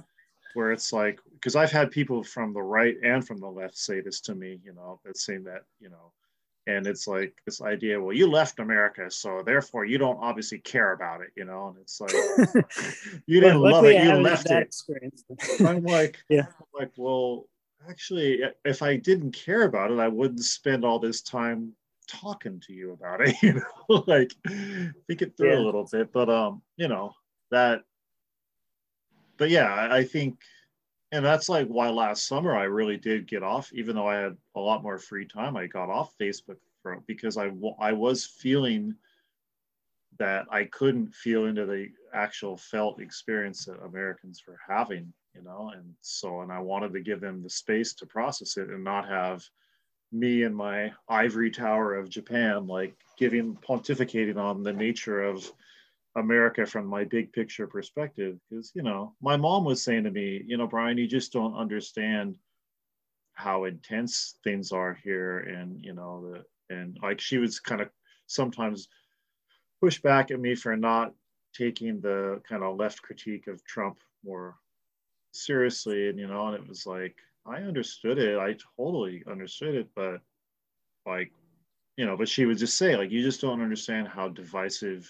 where it's like because i've had people from the right and from the left say this to me you know that saying that you know and it's like this idea well you left america so therefore you don't obviously care about it you know and it's like you didn't well, love it you left it experience. i'm like yeah I'm like well actually if i didn't care about it i wouldn't spend all this time talking to you about it you know like think it through yeah. a little bit but um you know that but yeah, I think, and that's like why last summer I really did get off, even though I had a lot more free time. I got off Facebook for, because I I was feeling that I couldn't feel into the actual felt experience that Americans were having, you know, and so and I wanted to give them the space to process it and not have me and my ivory tower of Japan like giving pontificating on the nature of America from my big picture perspective. Because, you know, my mom was saying to me, you know, Brian, you just don't understand how intense things are here. And, you know, the, and like she was kind of sometimes push back at me for not taking the kind of left critique of Trump more seriously. And, you know, and it was like, I understood it. I totally understood it. But like, you know, but she would just say, like, you just don't understand how divisive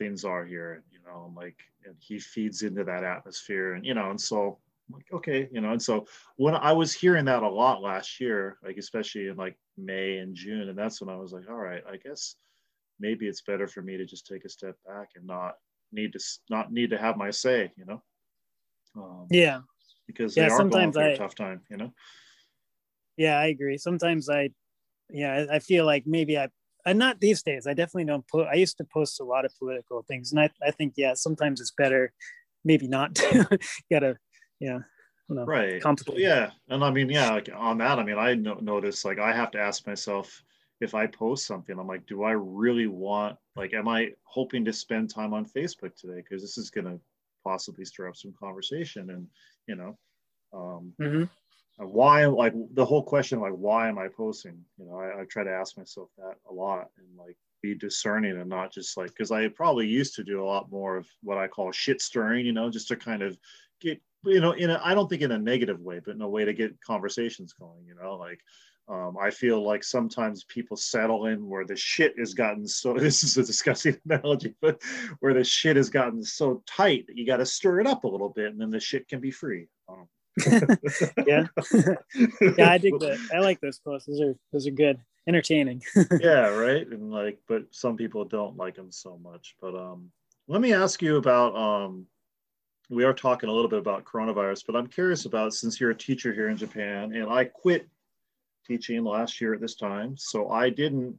things are here, you know, and like, and he feeds into that atmosphere, and you know, and so I'm like, okay, you know, and so when I was hearing that a lot last year, like especially in like May and June, and that's when I was like, all right, I guess maybe it's better for me to just take a step back and not need to not need to have my say, you know. Um, yeah. Because they yeah, are sometimes going through I, a tough time, you know. Yeah, I agree. Sometimes I, yeah, I feel like maybe I and not these days. I definitely don't put. I used to post a lot of political things, and I, I think yeah, sometimes it's better, maybe not. to gotta, yeah, know, right. Complicated. Yeah, and I mean, yeah, like on that, I mean, I no- notice like I have to ask myself if I post something, I'm like, do I really want? Like, am I hoping to spend time on Facebook today? Because this is gonna possibly stir up some conversation, and you know, um, mm-hmm why like the whole question like why am i posting you know I, I, try to ask myself that a lot and like be discerning and not just like because i probably used to do a lot more of what i call shit stirring you know just to kind of get you know in a i don't think in a negative way but in a way to get conversations going you know like um, I feel like sometimes people settle in where the shit has gotten so. This is a disgusting analogy, but where the shit has gotten so tight that you got to stir it up a little bit, and then the shit can be free. Um, yeah, yeah, I dig that. I like those posts. Those are those are good, entertaining. yeah, right. And like, but some people don't like them so much. But um, let me ask you about um, we are talking a little bit about coronavirus, but I'm curious about since you're a teacher here in Japan, and I quit teaching last year at this time, so I didn't.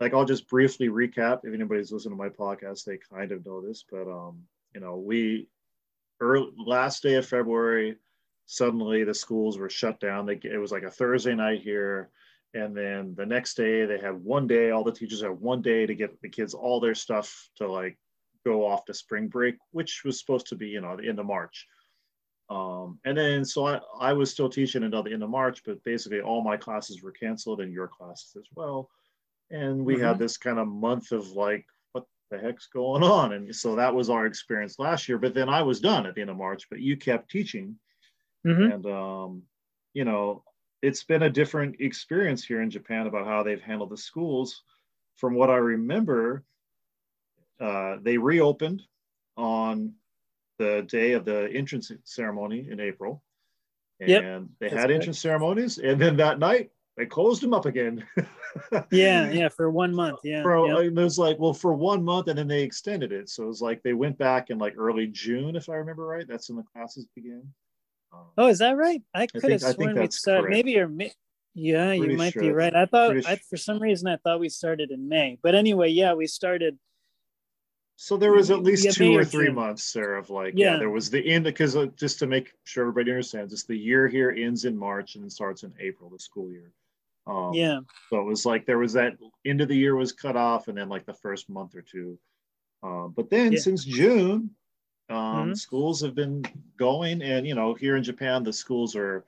Like, I'll just briefly recap. If anybody's listening to my podcast, they kind of know this, but um, you know, we early last day of February, suddenly the schools were shut down. They, it was like a Thursday night here. And then the next day they had one day, all the teachers had one day to get the kids all their stuff to like go off to spring break, which was supposed to be, you know, the end of March. Um, and then so I, I was still teaching until the end of March, but basically all my classes were canceled and your classes as well. And we mm-hmm. had this kind of month of like the heck's going on? And so that was our experience last year. But then I was done at the end of March, but you kept teaching. Mm-hmm. And, um, you know, it's been a different experience here in Japan about how they've handled the schools. From what I remember, uh, they reopened on the day of the entrance ceremony in April. And yep, they had entrance ceremonies. And then that night, they closed them up again. yeah, yeah, for one month. Yeah. For, yep. It was like, well, for one month, and then they extended it. So it was like they went back in like early June, if I remember right. That's when the classes began. Um, oh, is that right? I could have sworn we started maybe or yeah, Pretty you might sure. be right. I thought I, for some reason I thought we started in May, but anyway, yeah, we started. So there was at least yeah, two May or three June. months there of like yeah. yeah. there was the end because uh, just to make sure everybody understands, it's the year here ends in March and starts in April, the school year. Um, yeah. So it was like there was that end of the year was cut off, and then like the first month or two. Uh, but then yeah. since June, um, mm-hmm. schools have been going, and you know, here in Japan, the schools are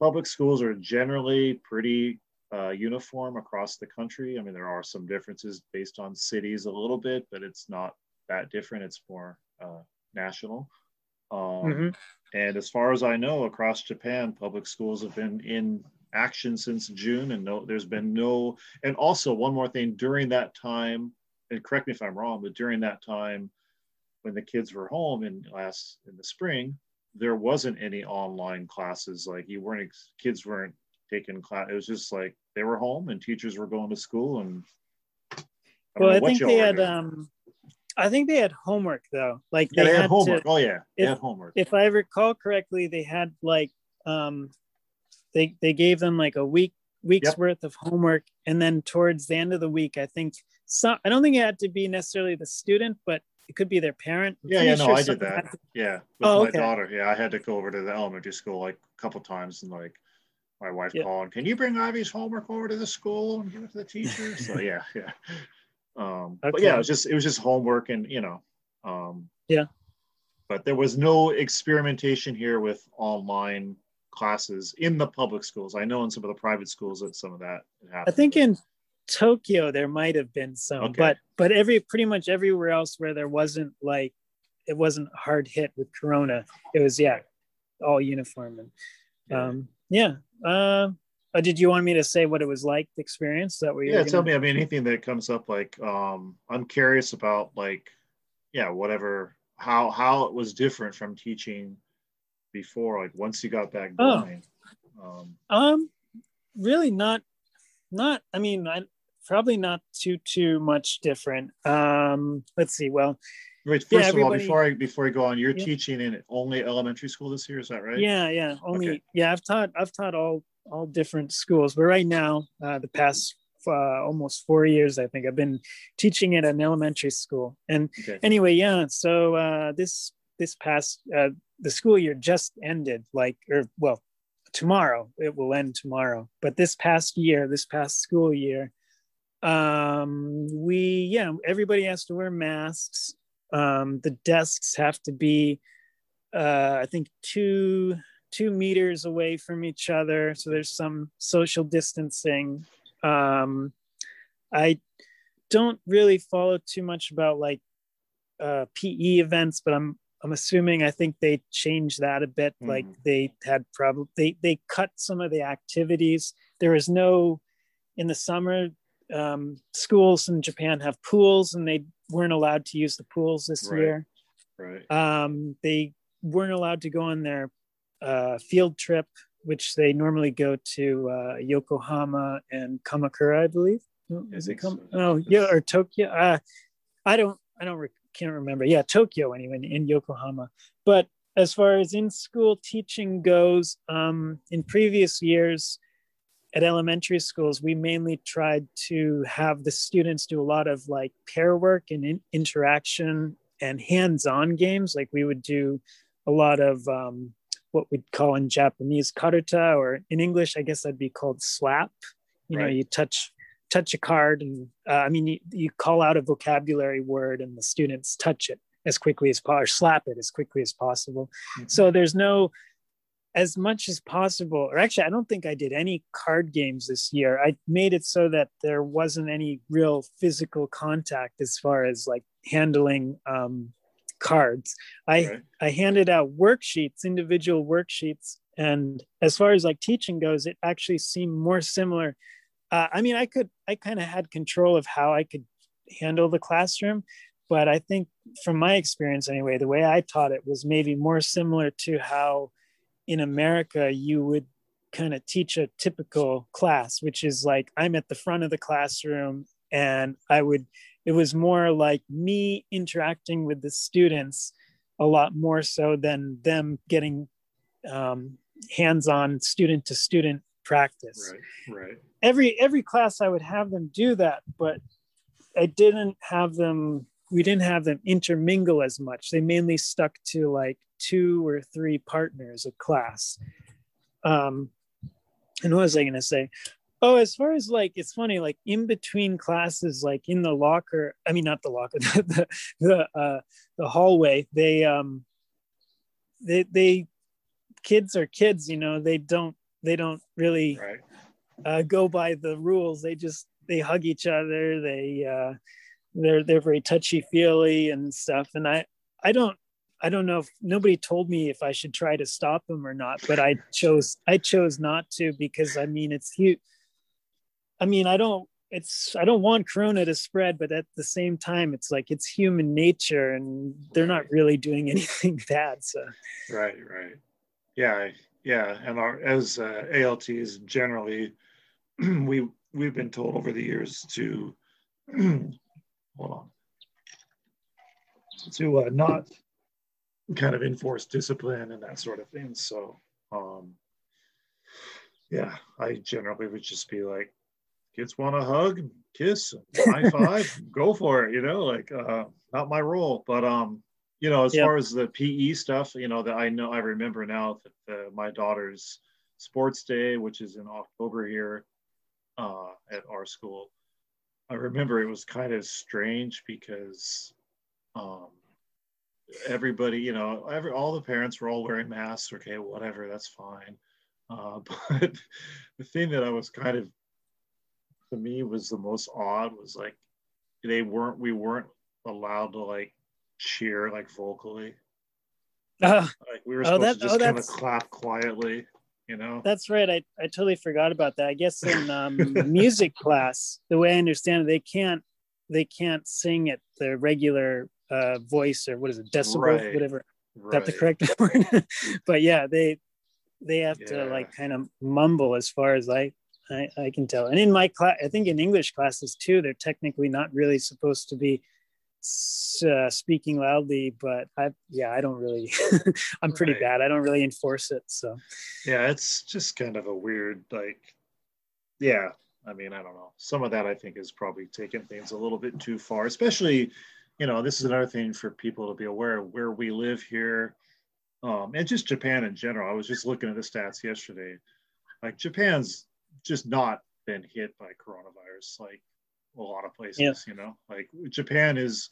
public schools are generally pretty uh, uniform across the country. I mean, there are some differences based on cities a little bit, but it's not that different. It's more uh, national. Um, mm-hmm. And as far as I know, across Japan, public schools have been in action since June, and no, there's been no. And also, one more thing during that time, and correct me if I'm wrong, but during that time, when the kids were home in last in the spring, there wasn't any online classes. Like you weren't kids weren't taking class. It was just like they were home and teachers were going to school. And I well, I think they had. um I think they had homework though. Like yeah, they, they had, had, homework. To, oh yeah, they if, had homework. If I recall correctly, they had like um they they gave them like a week week's yep. worth of homework and then towards the end of the week i think some i don't think it had to be necessarily the student but it could be their parent yeah yeah no sure i did that to... yeah with oh, my okay. daughter yeah i had to go over to the elementary school like a couple times and like my wife yep. called can you bring ivy's homework over to the school and give it to the teacher so yeah yeah Um, okay. But yeah, it was just it was just homework and you know, um, yeah. But there was no experimentation here with online classes in the public schools. I know in some of the private schools that some of that happened. I think in Tokyo there might have been some, okay. but but every pretty much everywhere else where there wasn't like it wasn't hard hit with Corona, it was yeah, all uniform and um, yeah. Uh, uh, did you want me to say what it was like the experience that we? Yeah, gonna... tell me. I mean, anything that comes up, like um, I'm curious about, like, yeah, whatever, how how it was different from teaching before, like once you got back oh. going. Oh. Um, um, really not, not. I mean, I probably not too too much different. Um, let's see. Well, Wait, first yeah, of all, before I before I go on, you're yeah. teaching in only elementary school this year, is that right? Yeah, yeah. Only okay. yeah, I've taught I've taught all all different schools, but right now, uh, the past uh, almost four years, I think I've been teaching at an elementary school. And okay. anyway, yeah. So uh, this this past uh, the school year just ended, like or well, tomorrow it will end tomorrow. But this past year, this past school year, um, we yeah, everybody has to wear masks um, the desks have to be, uh, I think, two two meters away from each other, so there's some social distancing. Um, I don't really follow too much about like uh, PE events, but I'm I'm assuming I think they changed that a bit. Mm. Like they had probably they they cut some of the activities. There is no in the summer. Um, schools in Japan have pools, and they weren't allowed to use the pools this right. year. Right. Um, they weren't allowed to go on their uh, field trip, which they normally go to uh, Yokohama and Kamakura, I believe. Is it Kam- so. Oh, yeah, or Tokyo? Uh, I don't, I don't, re- can't remember. Yeah, Tokyo anyway, in, Yokohama. But as far as in school teaching goes, um, in previous years, at elementary schools, we mainly tried to have the students do a lot of like pair work and in- interaction and hands-on games. Like we would do a lot of um, what we'd call in Japanese karuta, or in English, I guess that'd be called slap. You right. know, you touch touch a card, and uh, I mean, you, you call out a vocabulary word, and the students touch it as quickly as possible, or slap it as quickly as possible. Mm-hmm. So there's no as much as possible, or actually, I don't think I did any card games this year. I made it so that there wasn't any real physical contact as far as like handling um, cards. I right. I handed out worksheets, individual worksheets, and as far as like teaching goes, it actually seemed more similar. Uh, I mean, I could I kind of had control of how I could handle the classroom, but I think from my experience anyway, the way I taught it was maybe more similar to how in America, you would kind of teach a typical class, which is like I'm at the front of the classroom and I would, it was more like me interacting with the students a lot more so than them getting um, hands-on student to student practice. Right, right. Every every class I would have them do that, but I didn't have them. We didn't have them intermingle as much. They mainly stuck to like two or three partners a class. Um, and what was I going to say? Oh, as far as like, it's funny, like in between classes, like in the locker, I mean, not the locker, the, the, uh, the hallway, they, um, they, they, kids are kids, you know, they don't, they don't really right. Uh, go by the rules. They just, they hug each other. They, uh, they're, they're very touchy feely and stuff. And I, I don't, I don't know if nobody told me if I should try to stop them or not, but I chose I chose not to because I mean it's huge. I mean I don't it's I don't want corona to spread, but at the same time it's like it's human nature and they're not really doing anything bad. So right, right, yeah, yeah, and our as uh, ALTs generally we we've been told over the years to hold on to uh, not kind of enforce discipline and that sort of thing. So, um, yeah, I generally would just be like, kids want to hug, kiss, high five, go for it. You know, like uh, not my role, but um, you know, as far as the PE stuff, you know, that I know, I remember now that uh, my daughter's sports day, which is in October here uh, at our school. I remember it was kind of strange because um, everybody, you know, every all the parents were all wearing masks. Okay, whatever, that's fine. Uh, but the thing that I was kind of to me was the most odd was like they weren't we weren't allowed to like cheer like vocally. Uh, like we were supposed oh, that, to just oh, kind of clap quietly, you know. That's right. I, I totally forgot about that. I guess in um, music class, the way I understand it, they can't they can't sing at the regular uh, voice or what is it, decibel, right. whatever. Right. That the correct word. but yeah, they they have yeah. to like kind of mumble as far as I, I I can tell. And in my class, I think in English classes too, they're technically not really supposed to be uh, speaking loudly, but I yeah, I don't really. I'm pretty right. bad. I don't really enforce it. So yeah, it's just kind of a weird like. Yeah, I mean, I don't know. Some of that I think is probably taking things a little bit too far, especially, you know, this is another thing for people to be aware of where we live here, um, and just Japan in general. I was just looking at the stats yesterday. Like Japan's just not been hit by coronavirus. Like a lot of places. Yeah. You know, like Japan is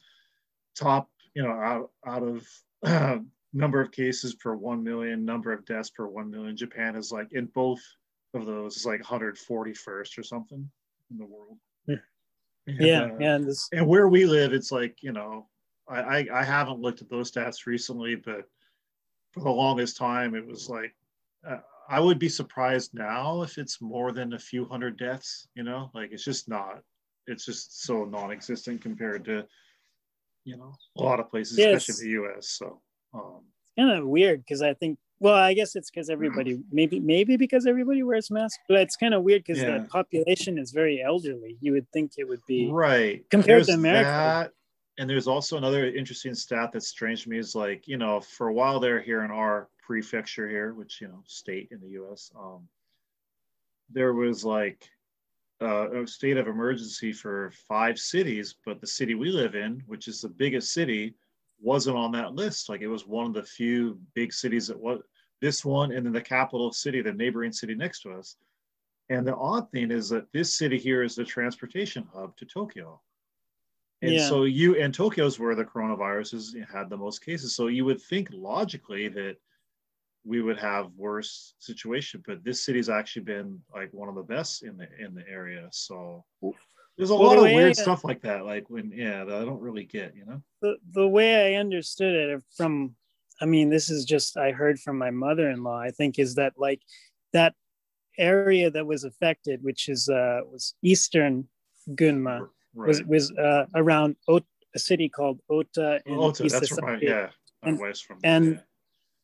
top. You know, out out of uh, number of cases per one million, number of deaths per one million. Japan is like in both of those is like 141st or something in the world. Yeah, and, yeah, uh, yeah. And, this... and where we live, it's like you know, I, I I haven't looked at those stats recently, but for the longest time, it was like. Uh, I would be surprised now if it's more than a few hundred deaths, you know, like it's just not it's just so non-existent compared to you know a lot of places, yeah, especially the U.S. So um, it's kind of weird because I think well, I guess it's because everybody maybe maybe because everybody wears masks, but it's kind of weird because yeah. the population is very elderly. You would think it would be right compared there's to America. That, and there's also another interesting stat that's strange to me is like you know for a while there here in our prefecture here, which you know state in the U.S. Um, there was like uh, a state of emergency for five cities, but the city we live in, which is the biggest city, wasn't on that list. Like it was one of the few big cities that was this one, and then the capital city, the neighboring city next to us. And the odd thing is that this city here is the transportation hub to Tokyo. And yeah. so you and Tokyo's where the coronavirus has had the most cases. So you would think logically that we would have worse situation. But this city's actually been like one of the best in the in the area. So there's a well, lot of weird I, stuff like that. Like when yeah, that I don't really get. You know. The the way I understood it from, I mean, this is just I heard from my mother-in-law. I think is that like that area that was affected, which is uh was eastern Gunma, right. was was uh, around a city called Ota in Ota, that's right. Yeah. And, west from and yeah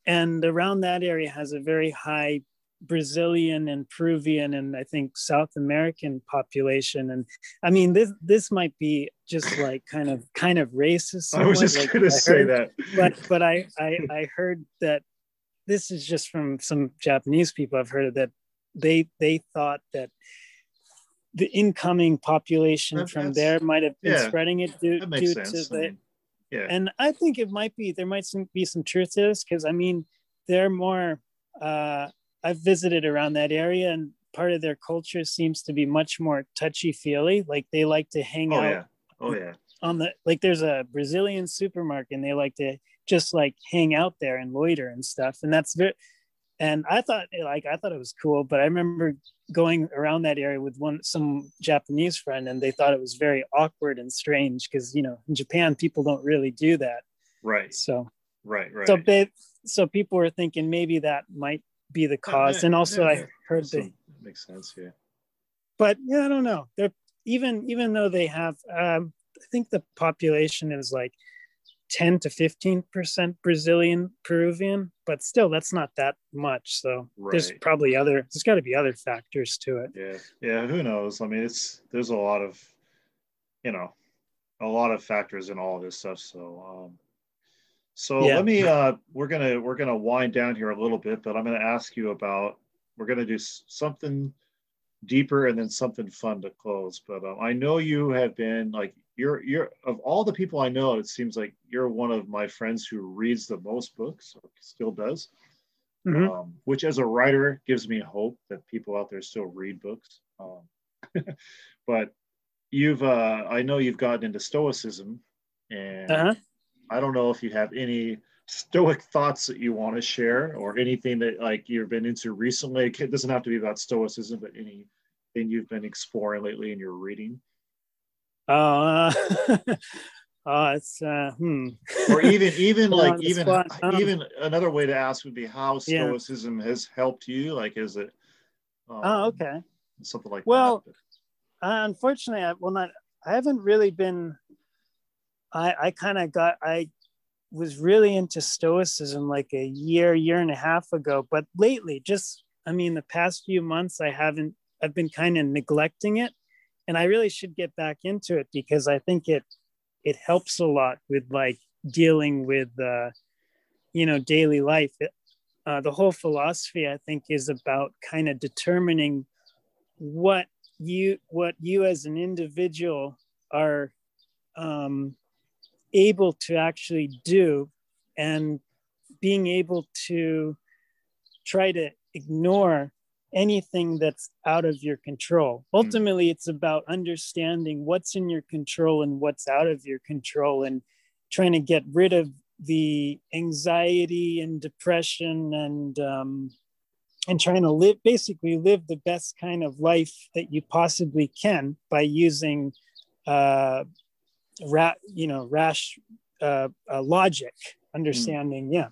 and around that area has a very high Brazilian and Peruvian and I think South American population. And I mean, this this might be just like kind of kind of racist. Somewhat. I was just like, going to say that, but but I, I I heard that this is just from some Japanese people I've heard of that they they thought that the incoming population that, from there might have been yeah, spreading it due, due to the yeah. And I think it might be there might be some truth to this because I mean they're more. Uh, I've visited around that area and part of their culture seems to be much more touchy feely. Like they like to hang oh, out. Yeah. Oh yeah. On the like, there's a Brazilian supermarket and they like to just like hang out there and loiter and stuff. And that's very. And I thought like I thought it was cool, but I remember going around that area with one some Japanese friend, and they thought it was very awkward and strange because you know in Japan people don't really do that. Right. So. Right. Right. So they, so people were thinking maybe that might be the cause, yeah, and also yeah, I heard they makes sense. Yeah. But yeah, I don't know. They're even even though they have, um, I think the population is like 10 to 15% Brazilian Peruvian, but still that's not that much. So right. there's probably other there's got to be other factors to it. Yeah. Yeah, who knows? I mean, it's there's a lot of you know, a lot of factors in all of this stuff, so um so yeah. let me uh we're to we're to wind down here a little bit, but I'm to ask you about we're to do something deeper and then something fun to close. But um, I know you have been like you're you're of all the people I know, it seems like you're one of my friends who reads the most books, or still does. Mm-hmm. Um, which, as a writer, gives me hope that people out there still read books. Um, but you've uh, I know you've gotten into Stoicism, and uh-huh. I don't know if you have any Stoic thoughts that you want to share, or anything that like you've been into recently. It doesn't have to be about Stoicism, but anything you've been exploring lately in your reading. Uh, oh, it's uh, hmm. or even even like even um, even another way to ask would be how Stoicism yeah. has helped you. Like, is it? Um, oh, okay. Something like well, that. Well, uh, unfortunately, I, well, not. I haven't really been. I I kind of got I was really into stoicism like a year year and a half ago but lately just i mean the past few months i haven't i've been kind of neglecting it and i really should get back into it because i think it it helps a lot with like dealing with uh you know daily life. Uh, the whole philosophy i think is about kind of determining what you what you as an individual are um, able to actually do and being able to try to ignore anything that's out of your control. Hmm. Ultimately, it's about understanding what's in your control and what's out of your control and trying to get rid of the anxiety and depression and um, and trying to live basically live the best kind of life that you possibly can by using uh, ra- you know rash uh, uh, logic understanding mm. yeah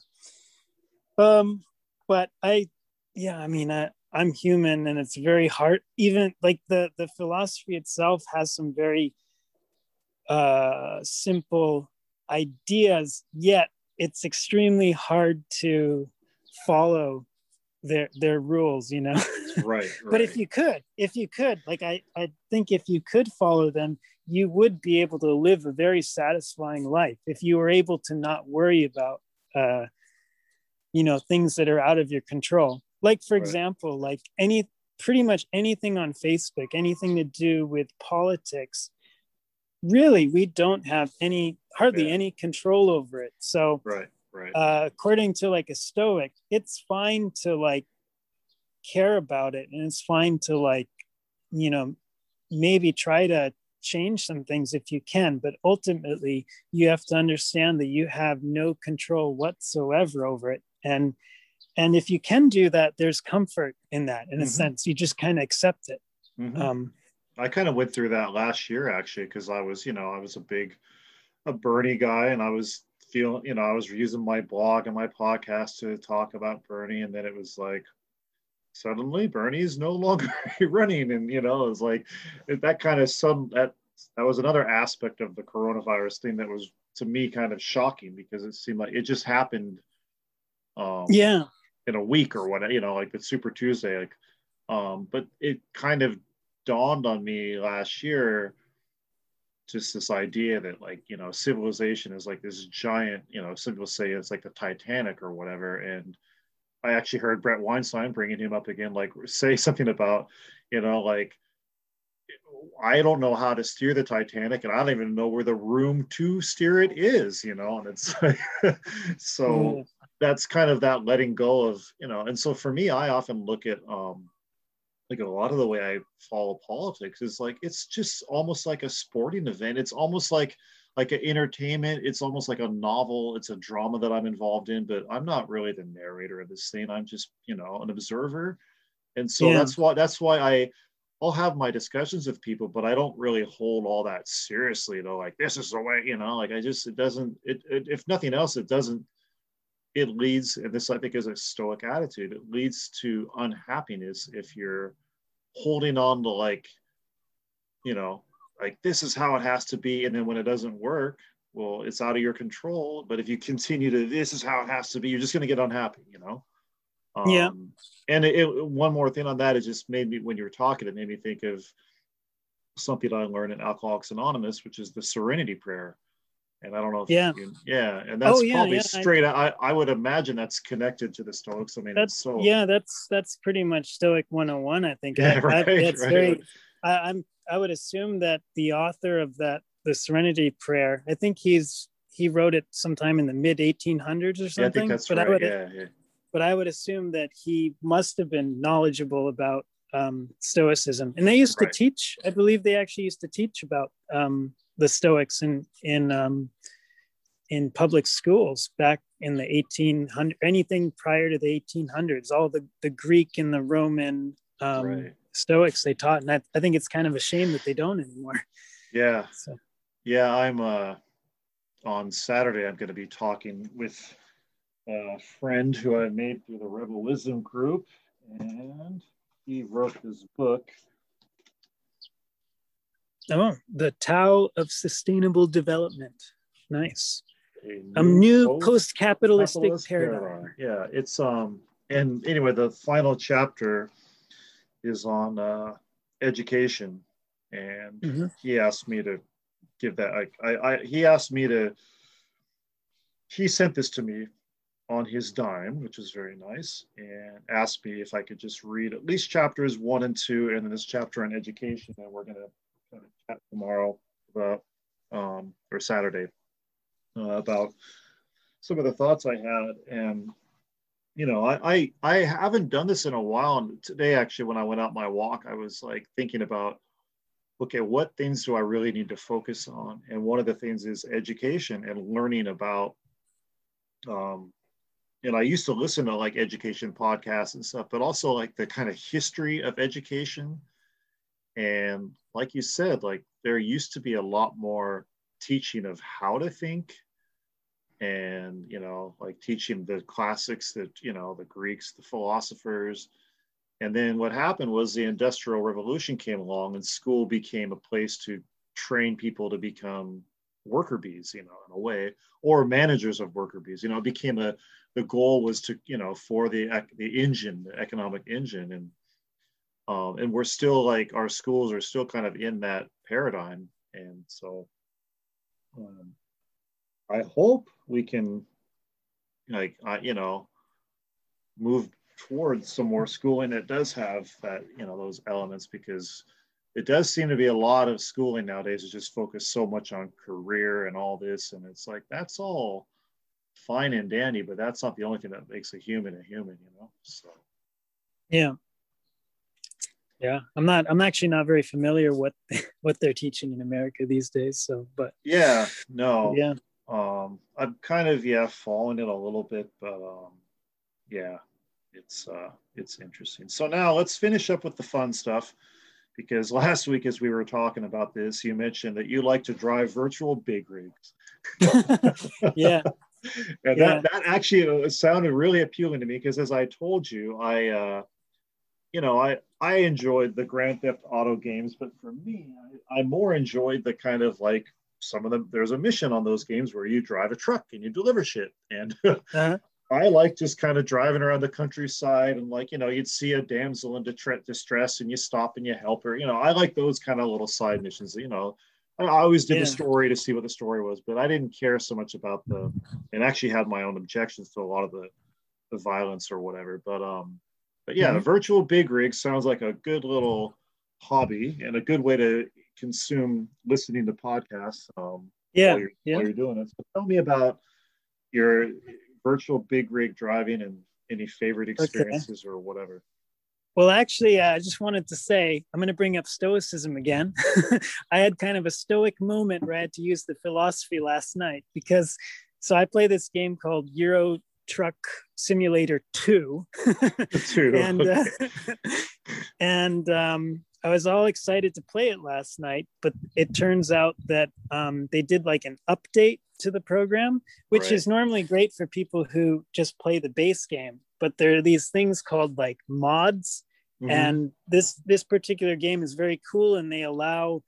um but i yeah i mean I, i'm human and it's very hard. Even like the the philosophy itself has some very uh simple ideas yet it's extremely hard to follow their their rules you know? Right, right, but if you could if you could like i i think if you could follow them you would be able to live a very satisfying life. If you were able to not worry about uh, you know things that are out of your control like for right. example like any pretty much anything on facebook anything to do with politics really we don't have any hardly yeah. any control over it so right right uh, according to like a stoic it's fine to like care about it and it's fine to like you know maybe try to change some things if you can, but ultimately you have to understand that you have no control whatsoever over it. And and if you can do that, there's comfort in that in a mm-hmm. sense. You just kind of accept it. Mm-hmm. Um, I kind of went through that last year actually, because I was, you know, I was a big a Bernie guy and I was feeling, you know, I was using my blog and my podcast to talk about Bernie, and then it was like suddenly Bernie's no longer running. And, you know, it was like that kind of some, that, that was another aspect of the coronavirus thing that was to me kind of shocking because it seemed like it just happened. Um, yeah. In a week or what, you know, like the Super Tuesday, like, um, but it kind of dawned on me last year just this idea that like you know civilization is like this giant you know some people say it's like the titanic or whatever and I actually heard Bret Weinstein bringing him up again, like say something about, you know, like I don't know how to steer the Titanic, and I don't even know where the room to steer it is, you know, and it's like, so mm. That's kind of that letting go of, you know, and so for me, I often look at, um, like a lot of the way I follow politics is like it's just almost like a sporting event. It's almost like like an entertainment. It's almost like a novel. It's a drama that I'm involved in, but I'm not really the narrator of this thing. I'm just, you know, an observer. And so yeah. that's why that's why I I'll have my discussions with people, but I don't really hold all that seriously though. Like this is the way, you know, like I just it doesn't it, it if nothing else, it doesn't it leads, and this I think is a stoic attitude, it leads to unhappiness if you're holding on to like, you know, like this is how it has to be and then when it doesn't work well it's out of your control but if you continue to this is how it has to be you're just going to get unhappy you know? Um, yeah. and it, it, one more thing on that it just made me when you were talking it made me think of something i learned in alcoholics anonymous which is the serenity prayer and i don't know if yeah you, yeah and oh, that's oh, yeah, probably yeah, straight I, I would imagine that's connected to the stoics i mean that's so yeah that's that's pretty much stoic 101 i think yeah, I, right, I, that's right. very I, i'm I would assume that the author of that, the Serenity Prayer, I think he's he wrote it sometime in the mid 1800s or something. Yeah, I think that's but right. I would, yeah, yeah. But I would assume that he must have been knowledgeable about um, Stoicism, and they used Right. to teach. I believe they actually used to teach about um, the Stoics in in um, in public schools back in the 1800 anything prior to the 1800s. All the the Greek and the Roman um, Right. Stoics they taught, and I, I think it's kind of a shame that they don't anymore. Yeah. So Yeah, I'm uh on Saturday I'm going to be talking with a friend who I made through the Rebel Wisdom group and he wrote this book. oh, the Tao of Sustainable Development. Nice. A new post- post-capitalistic capitalist paradigm. Yeah, it's um and anyway the final chapter is on uh education and Mhm. he asked me to give that I, I, I he asked me to he sent this to me on his dime which was very nice and asked me if i could just read at least chapters one and two and then this chapter on education and we're going to kind of chat tomorrow about um, or saturday uh, about some of the thoughts i had and you know I, I i haven't done this in a while and today actually when i went out my walk i was like thinking about okay, what things do I really need to focus on? And one of the things is education and learning about. Um, and I used to listen to like education podcasts and stuff, but also like the kind of history of education. And like you said, like there used to be a lot more teaching of how to think and you know like teaching the classics that you know the greeks the philosophers and then what happened was the Industrial Revolution came along and school became a place to train people to become worker bees, you know, in a way, or managers of worker bees. You know, it became a, the goal was to, you know, for the, the engine, the economic engine. And, um, and we're still like, our schools are still kind of in that paradigm. And so um, I hope we can, like, you know, move towards some more schooling that does have that you know those elements because it does seem to be a lot of schooling nowadays is just focused so much on career and all this and it's like that's all fine and dandy but that's not the only thing that makes a human a human you know so Yeah. Yeah. I'm not I'm actually not very familiar what what they're teaching in America these days. So but yeah no yeah. um i'm kind of yeah following it a little bit but um yeah it's uh it's interesting so now let's finish up with the fun stuff because last week as we were talking about this you mentioned that you like to drive virtual big rigs yeah. and Yeah. that that actually sounded really appealing to me because as i told you i uh you know i i enjoyed the grand theft auto games but for me i, I more enjoyed the kind of like some of them there's a mission on those games where you drive a truck and you deliver shit and Uh-huh. I like just kind of driving around the countryside and like, you know, you'd see a damsel in distress and you stop and you help her. You know, I like those kind of little side missions. You know, I always did Yeah. the story to see what the story was, but I didn't care so much about the, and actually had my own objections to a lot of the, the violence or whatever. But, um, but yeah, the virtual big rig sounds like a good little hobby and a good way to consume listening to podcasts. Um, Yeah. while you're, Yeah. while you're doing it. So tell me about your virtual big rig driving and any favorite experiences or whatever. Well, actually, uh, I just wanted to say I'm going to bring up Stoicism again. I had kind of a stoic moment where I had to use the philosophy last night because so I play this game called Euro Truck Simulator 2. Two. and uh, and um, I was all excited to play it last night, but it turns out that um, they did like an update to the program, which Right. is normally great for people who just play the base game. But there are these things called like mods, Mhm. and this this particular game is very cool, and they allow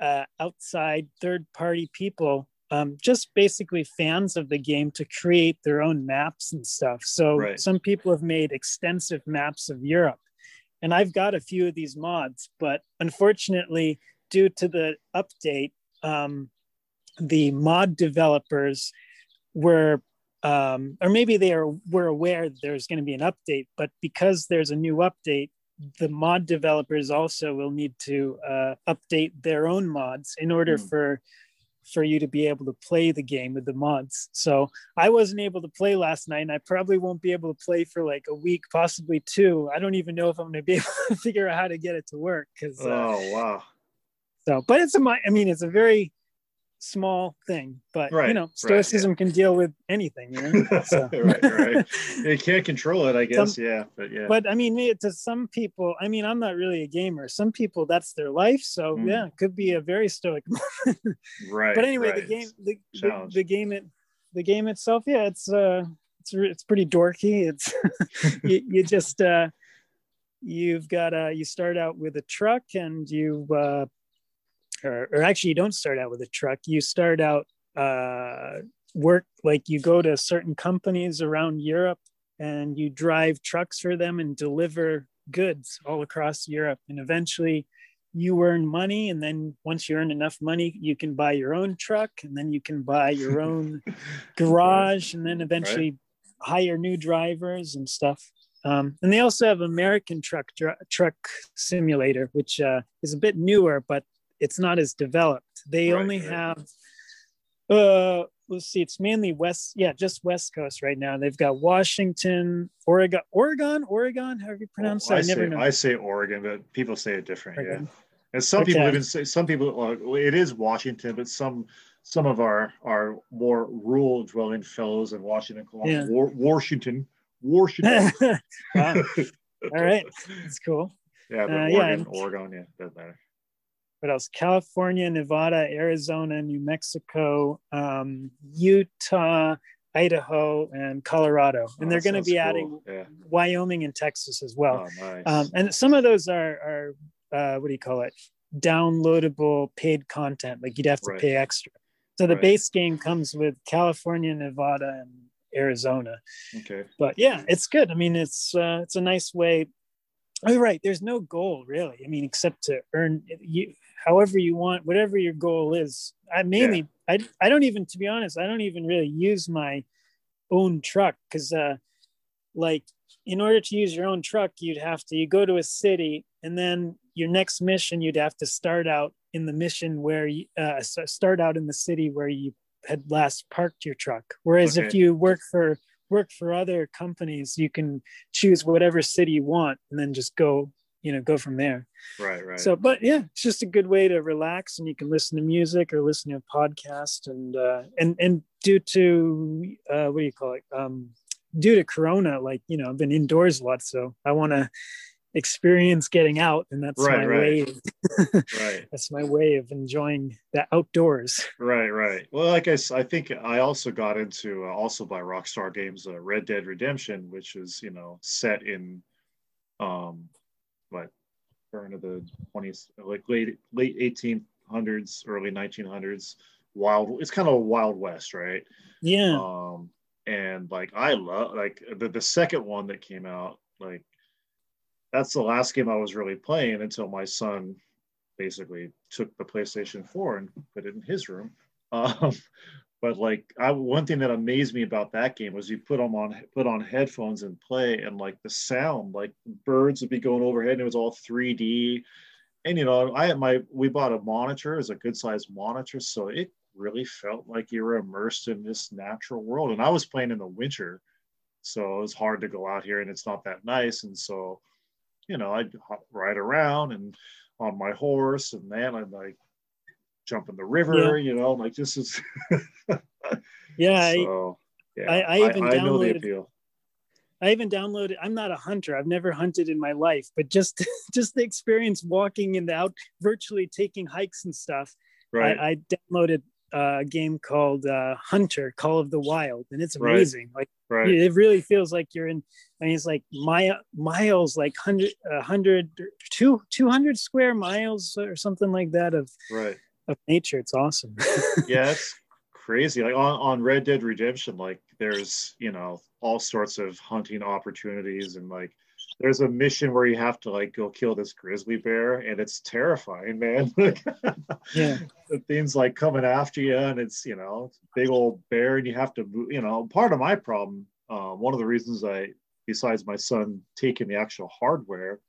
uh, outside third party people. Um, just basically fans of the game to create their own maps and stuff. So Right. some people have made extensive maps of Europe and I've got a few of these mods, but unfortunately, due to the update, um, the mod developers were, um, or maybe they are were aware there's going to be an update, but because there's a new update, the mod developers also will need to uh, update their own mods in order Hmm. for for you to be able to play the game with the mods. So I wasn't able to play last night, and I probably won't be able to play for like a week, possibly two. I don't even know if I'm going to be able to figure out how to get it to work. Because uh, oh wow. So, but it's a I mean, it's a very small thing, but right, you know, stoicism right, yeah. can deal with anything. You know? So. right, right. You can't control it, I guess. Some, yeah, but yeah. But I mean, to some people, I mean, I'm not really a gamer. Some people, that's their life. So mm. yeah, it could be a very stoic. right. But anyway, right. the game, the, the, the, game, it, the game itself, yeah, it's uh, it's it's pretty dorky. It's you, you just uh, you've got uh, you start out with a truck and you uh or, or actually you don't start out with a truck. You start out uh, work like you go to certain companies around europe and you drive trucks for them and deliver goods all across europe. And eventually you earn money and then once you earn enough money you can buy your own truck and then you can buy your own garage and then eventually right. hire new drivers and stuff. Um, and they also have american truck dr- truck simulator which uh, is a bit newer but it's not as developed. They right, only right. have uh let's see, it's mainly west, yeah, just west coast right now. They've got Washington, Oregon, Oregon, Oregon, however you pronounce oh, it. I, I never say, know. I say Oregon, but people say it different. Oregon. Yeah. And some okay. people even say some people well, it is Washington, but some some of our our more rural dwelling fellows in Washington call yeah. War, Washington. Washington. All right. That's cool. Yeah, but uh, Oregon, yeah, Oregon, yeah, doesn't matter what else? California, Nevada, Arizona, New Mexico, um, Utah, Idaho, and Colorado. Oh, and they're going to be cool. adding yeah. Wyoming and Texas as well. Oh, nice. um, and some of those are, are uh, what do you call it? Downloadable paid content. Like you'd have to right. pay extra. So the right. base game comes with California, Nevada, and Arizona. Okay. But yeah, it's good. I mean, it's uh, it's a nice way. Oh, right. There's no goal really. I mean, except to earn you however you want, whatever your goal is. I mainly, yeah. I, I don't even, to be honest, I don't even really use my own truck because, uh, like, in order to use your own truck, you'd have to, you go to a city and then your next mission, you'd have to start out in the mission where you uh, start out in the city where you had last parked your truck. Whereas okay. if you work for, work for other companies, you can choose whatever city you want and then just go you know go from there. Right right. So but yeah it's just a good way to relax and you can listen to music or listen to a podcast and uh and and due to uh what do you call it? Um due to corona like you know i've been indoors a lot so i want to experience getting out and that's right, my right. way of, right. that's my way of enjoying the outdoors. Right right. Well like i, I think i also got into uh, also by rockstar games uh, red dead redemption which is you know set in um turn of the 20s, like late late 1800s, early 1900s. Wild. It's kind of a wild west, right? Yeah. Um, and like I love like the the second one that came out, like that's the last game I was really playing until my son basically took the PlayStation 4 and put it in his room. Um, but like I one thing that amazed me about that game was you put them on put on headphones and play and like the sound like birds would be going overhead and it was all 3D and you know I had my we bought a monitor as a good sized monitor so it really felt like you were immersed in this natural world. And I was playing in the winter so it was hard to go out here and it's not that nice. And so you know I'd ride around and on my horse and then I'm like jump in the river, yeah. you know, like this is. yeah, so, yeah, I, I even I, I downloaded. I even downloaded. I'm not a hunter. I've never hunted in my life, but just just the experience walking in the out, virtually taking hikes and stuff. Right. I, I downloaded a game called uh, Hunter: Call of the Wild, and it's amazing. Right. Like right. it really feels like you're in. I mean, it's like my, miles, like hundred, hundred, two, two hundred square miles or something like that of right of nature. It's awesome. yeah, it's crazy. Like on, on Red Dead Redemption, like there's, you know, all sorts of hunting opportunities and like there's a mission where you have to like go kill this grizzly bear and it's terrifying, man. yeah. The thing's like coming after you and it's, you know, big old bear and you have to, you know, part of my problem, uh, one of the reasons I, besides my son taking the actual hardware,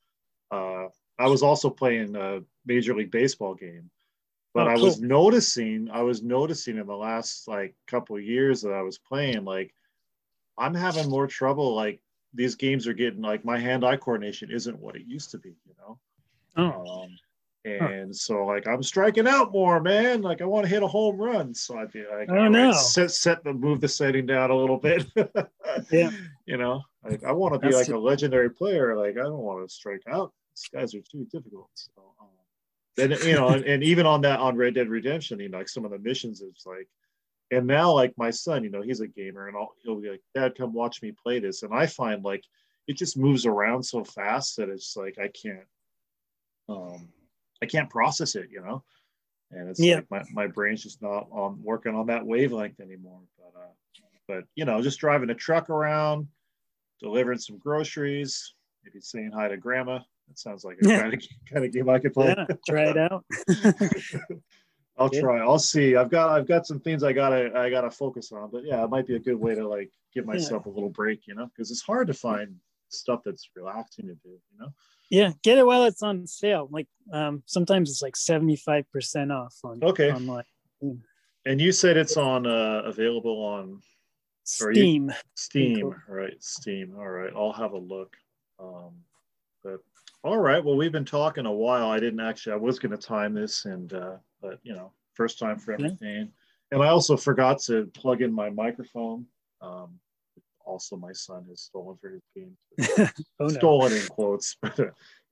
uh, I was also playing a Major League Baseball game But Oh, I was noticing, I was noticing in the last like couple of years that I was playing, like I'm having more trouble. Like these games are getting like my hand-eye coordination isn't what it used to be, you know. Oh, Um, and so like I'm striking out more, man. Like I want to hit a home run. So I'd be like, Oh, right, no. set set the move the setting down a little bit. Yeah. You know, like I want to be That's like it. a legendary player. Like I don't want to strike out. These guys are too difficult. So then you know, and, and even on that on Red Dead Redemption, you know, like some of the missions, it's like, and now like my son, you know, he's a gamer, and I'll, he'll be like, Dad, come watch me play this, and I find like it just moves around so fast that it's like I can't, um, I can't process it, you know, and it's Yeah. like my, my brain's just not on working on that wavelength anymore. But uh, but you know, just driving a truck around, delivering some groceries, maybe saying hi to grandma. That sounds like a kind of kind of game I could play. yeah, try it out. I'll Yeah. try. I'll see. I've got I've got some things I gotta I gotta focus on. But yeah, it might be a good way to like give myself a little break, you know, because it's hard to find stuff that's relaxing to do, you know. Yeah, get it while it's on sale. Like um, sometimes it's like seventy five percent off on Okay. online. And you said it's on uh available on Are you- Steam. Steam, Cool. right? Steam. All right, I'll have a look. Um, all right, well, we've been talking a while. I didn't actually. I was going to time this, and uh, but you know, first time for everything. And I also forgot to plug in my microphone. Um, also, my son has stolen for his game. Oh no. Stolen in quotes, but,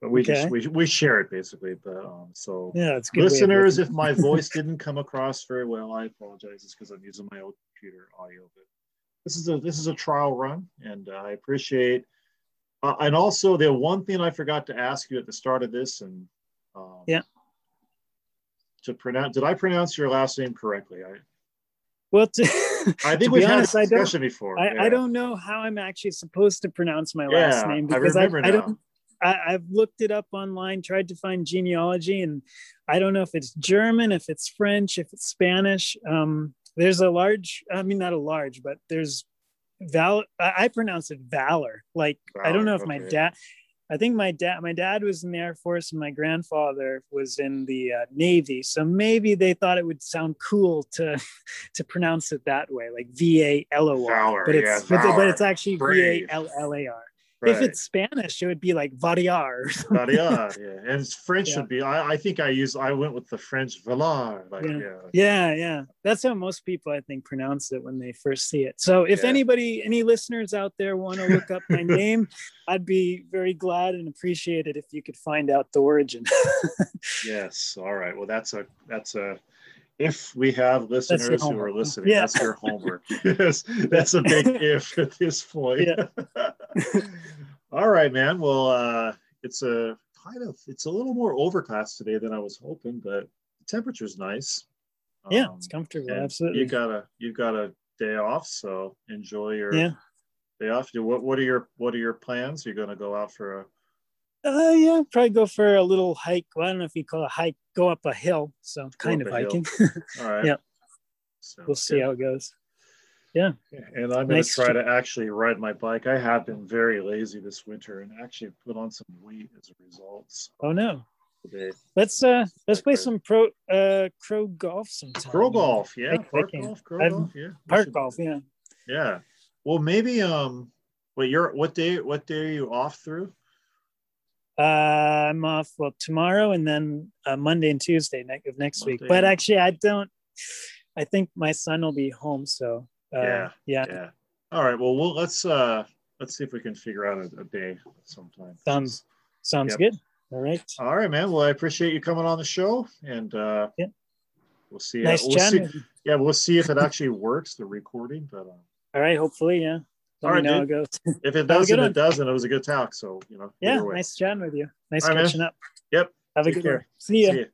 but we just we, we share it basically. But um, so Yeah, it's good. listeners, if my voice didn't come across very well, I apologize. It's because I'm using my old computer audio. But this is a this is a trial run, and uh, I appreciate. Uh, and also, the one thing I forgot to ask you at the start of this, and um, Yeah. to pronounce, did I pronounce your last name correctly? I well, to, I think we've be had honest, this I before. I, yeah. I don't know how I'm actually supposed to pronounce my last name because I, I don't. I, I've looked it up online, tried to find genealogy, and I don't know if it's German, if it's French, if it's Spanish. Um, there's a large, I mean, not a large, but there's Val. I, pronounce it Valor. Like I don't know if my dad. I think my dad, my dad was in the Air Force, and my grandfather was in the uh, Navy. So maybe they thought it would sound cool to to pronounce it that way, like V A L O R but it's yeah, but, but it's actually V. A L L A R. Right. If it's Spanish, it would be like Variar. But yeah, and French Yeah. would be. I, I think I use. I went with the French Valar. Like, Yeah. yeah. Yeah, yeah. That's how most people I think pronounce it when they first see it. So if Yeah. anybody, any listeners out there want to look up my name, I'd be very glad and appreciate it if you could find out the origin. Yes. All right. Well, that's a that's a. If we have listeners who are listening, Yeah. that's your homework. yes, that's a big if at this point. All right, man. Well, uh, it's a kind of it's a little more overcast today than I was hoping, but the temperature's nice. yeah, Um, it's comfortable. and Absolutely. You got a you got a day off, so enjoy your yeah. day off. What? What are your what are your plans? You're going to go out for a Uh, yeah, probably go for a little hike. Well, I don't know if you call it a hike, go up a hill. So kind of hiking. all right. Yeah. Sounds we'll see good. how it goes. Yeah. And I'm going to try to- actually ride my bike. I have been very lazy this winter and actually put on some weight as a result. So Oh no. today. Let's uh let's play some pro uh crow golf sometime. Crow golf, yeah. I- Park golf, crow I've- golf, yeah. Park golf, yeah. Yeah. Well, maybe. Um. Wait, you're what day? What day are you off through? Uh, I'm off well tomorrow and then uh, Monday and Tuesday ne- of next week. But actually, I don't. I think my son will be home, so uh, Yeah, yeah, Yeah. All right. Well, we'll let's uh let's see if we can figure out a, a day sometime. Sounds- sounds Yep. good. All right, All right, man. Well, I appreciate you coming on the show, and uh, Yeah. we'll see. nice we'll see. Yeah, we'll see if it actually works the recording. But uh, All right, hopefully, yeah. All know how it goes. if it doesn't, it one. doesn't. It was a good talk. So you know. yeah, nice chatting with you. Nice All right, man. catching up. Yep. Have a good care. one. See ya. See ya.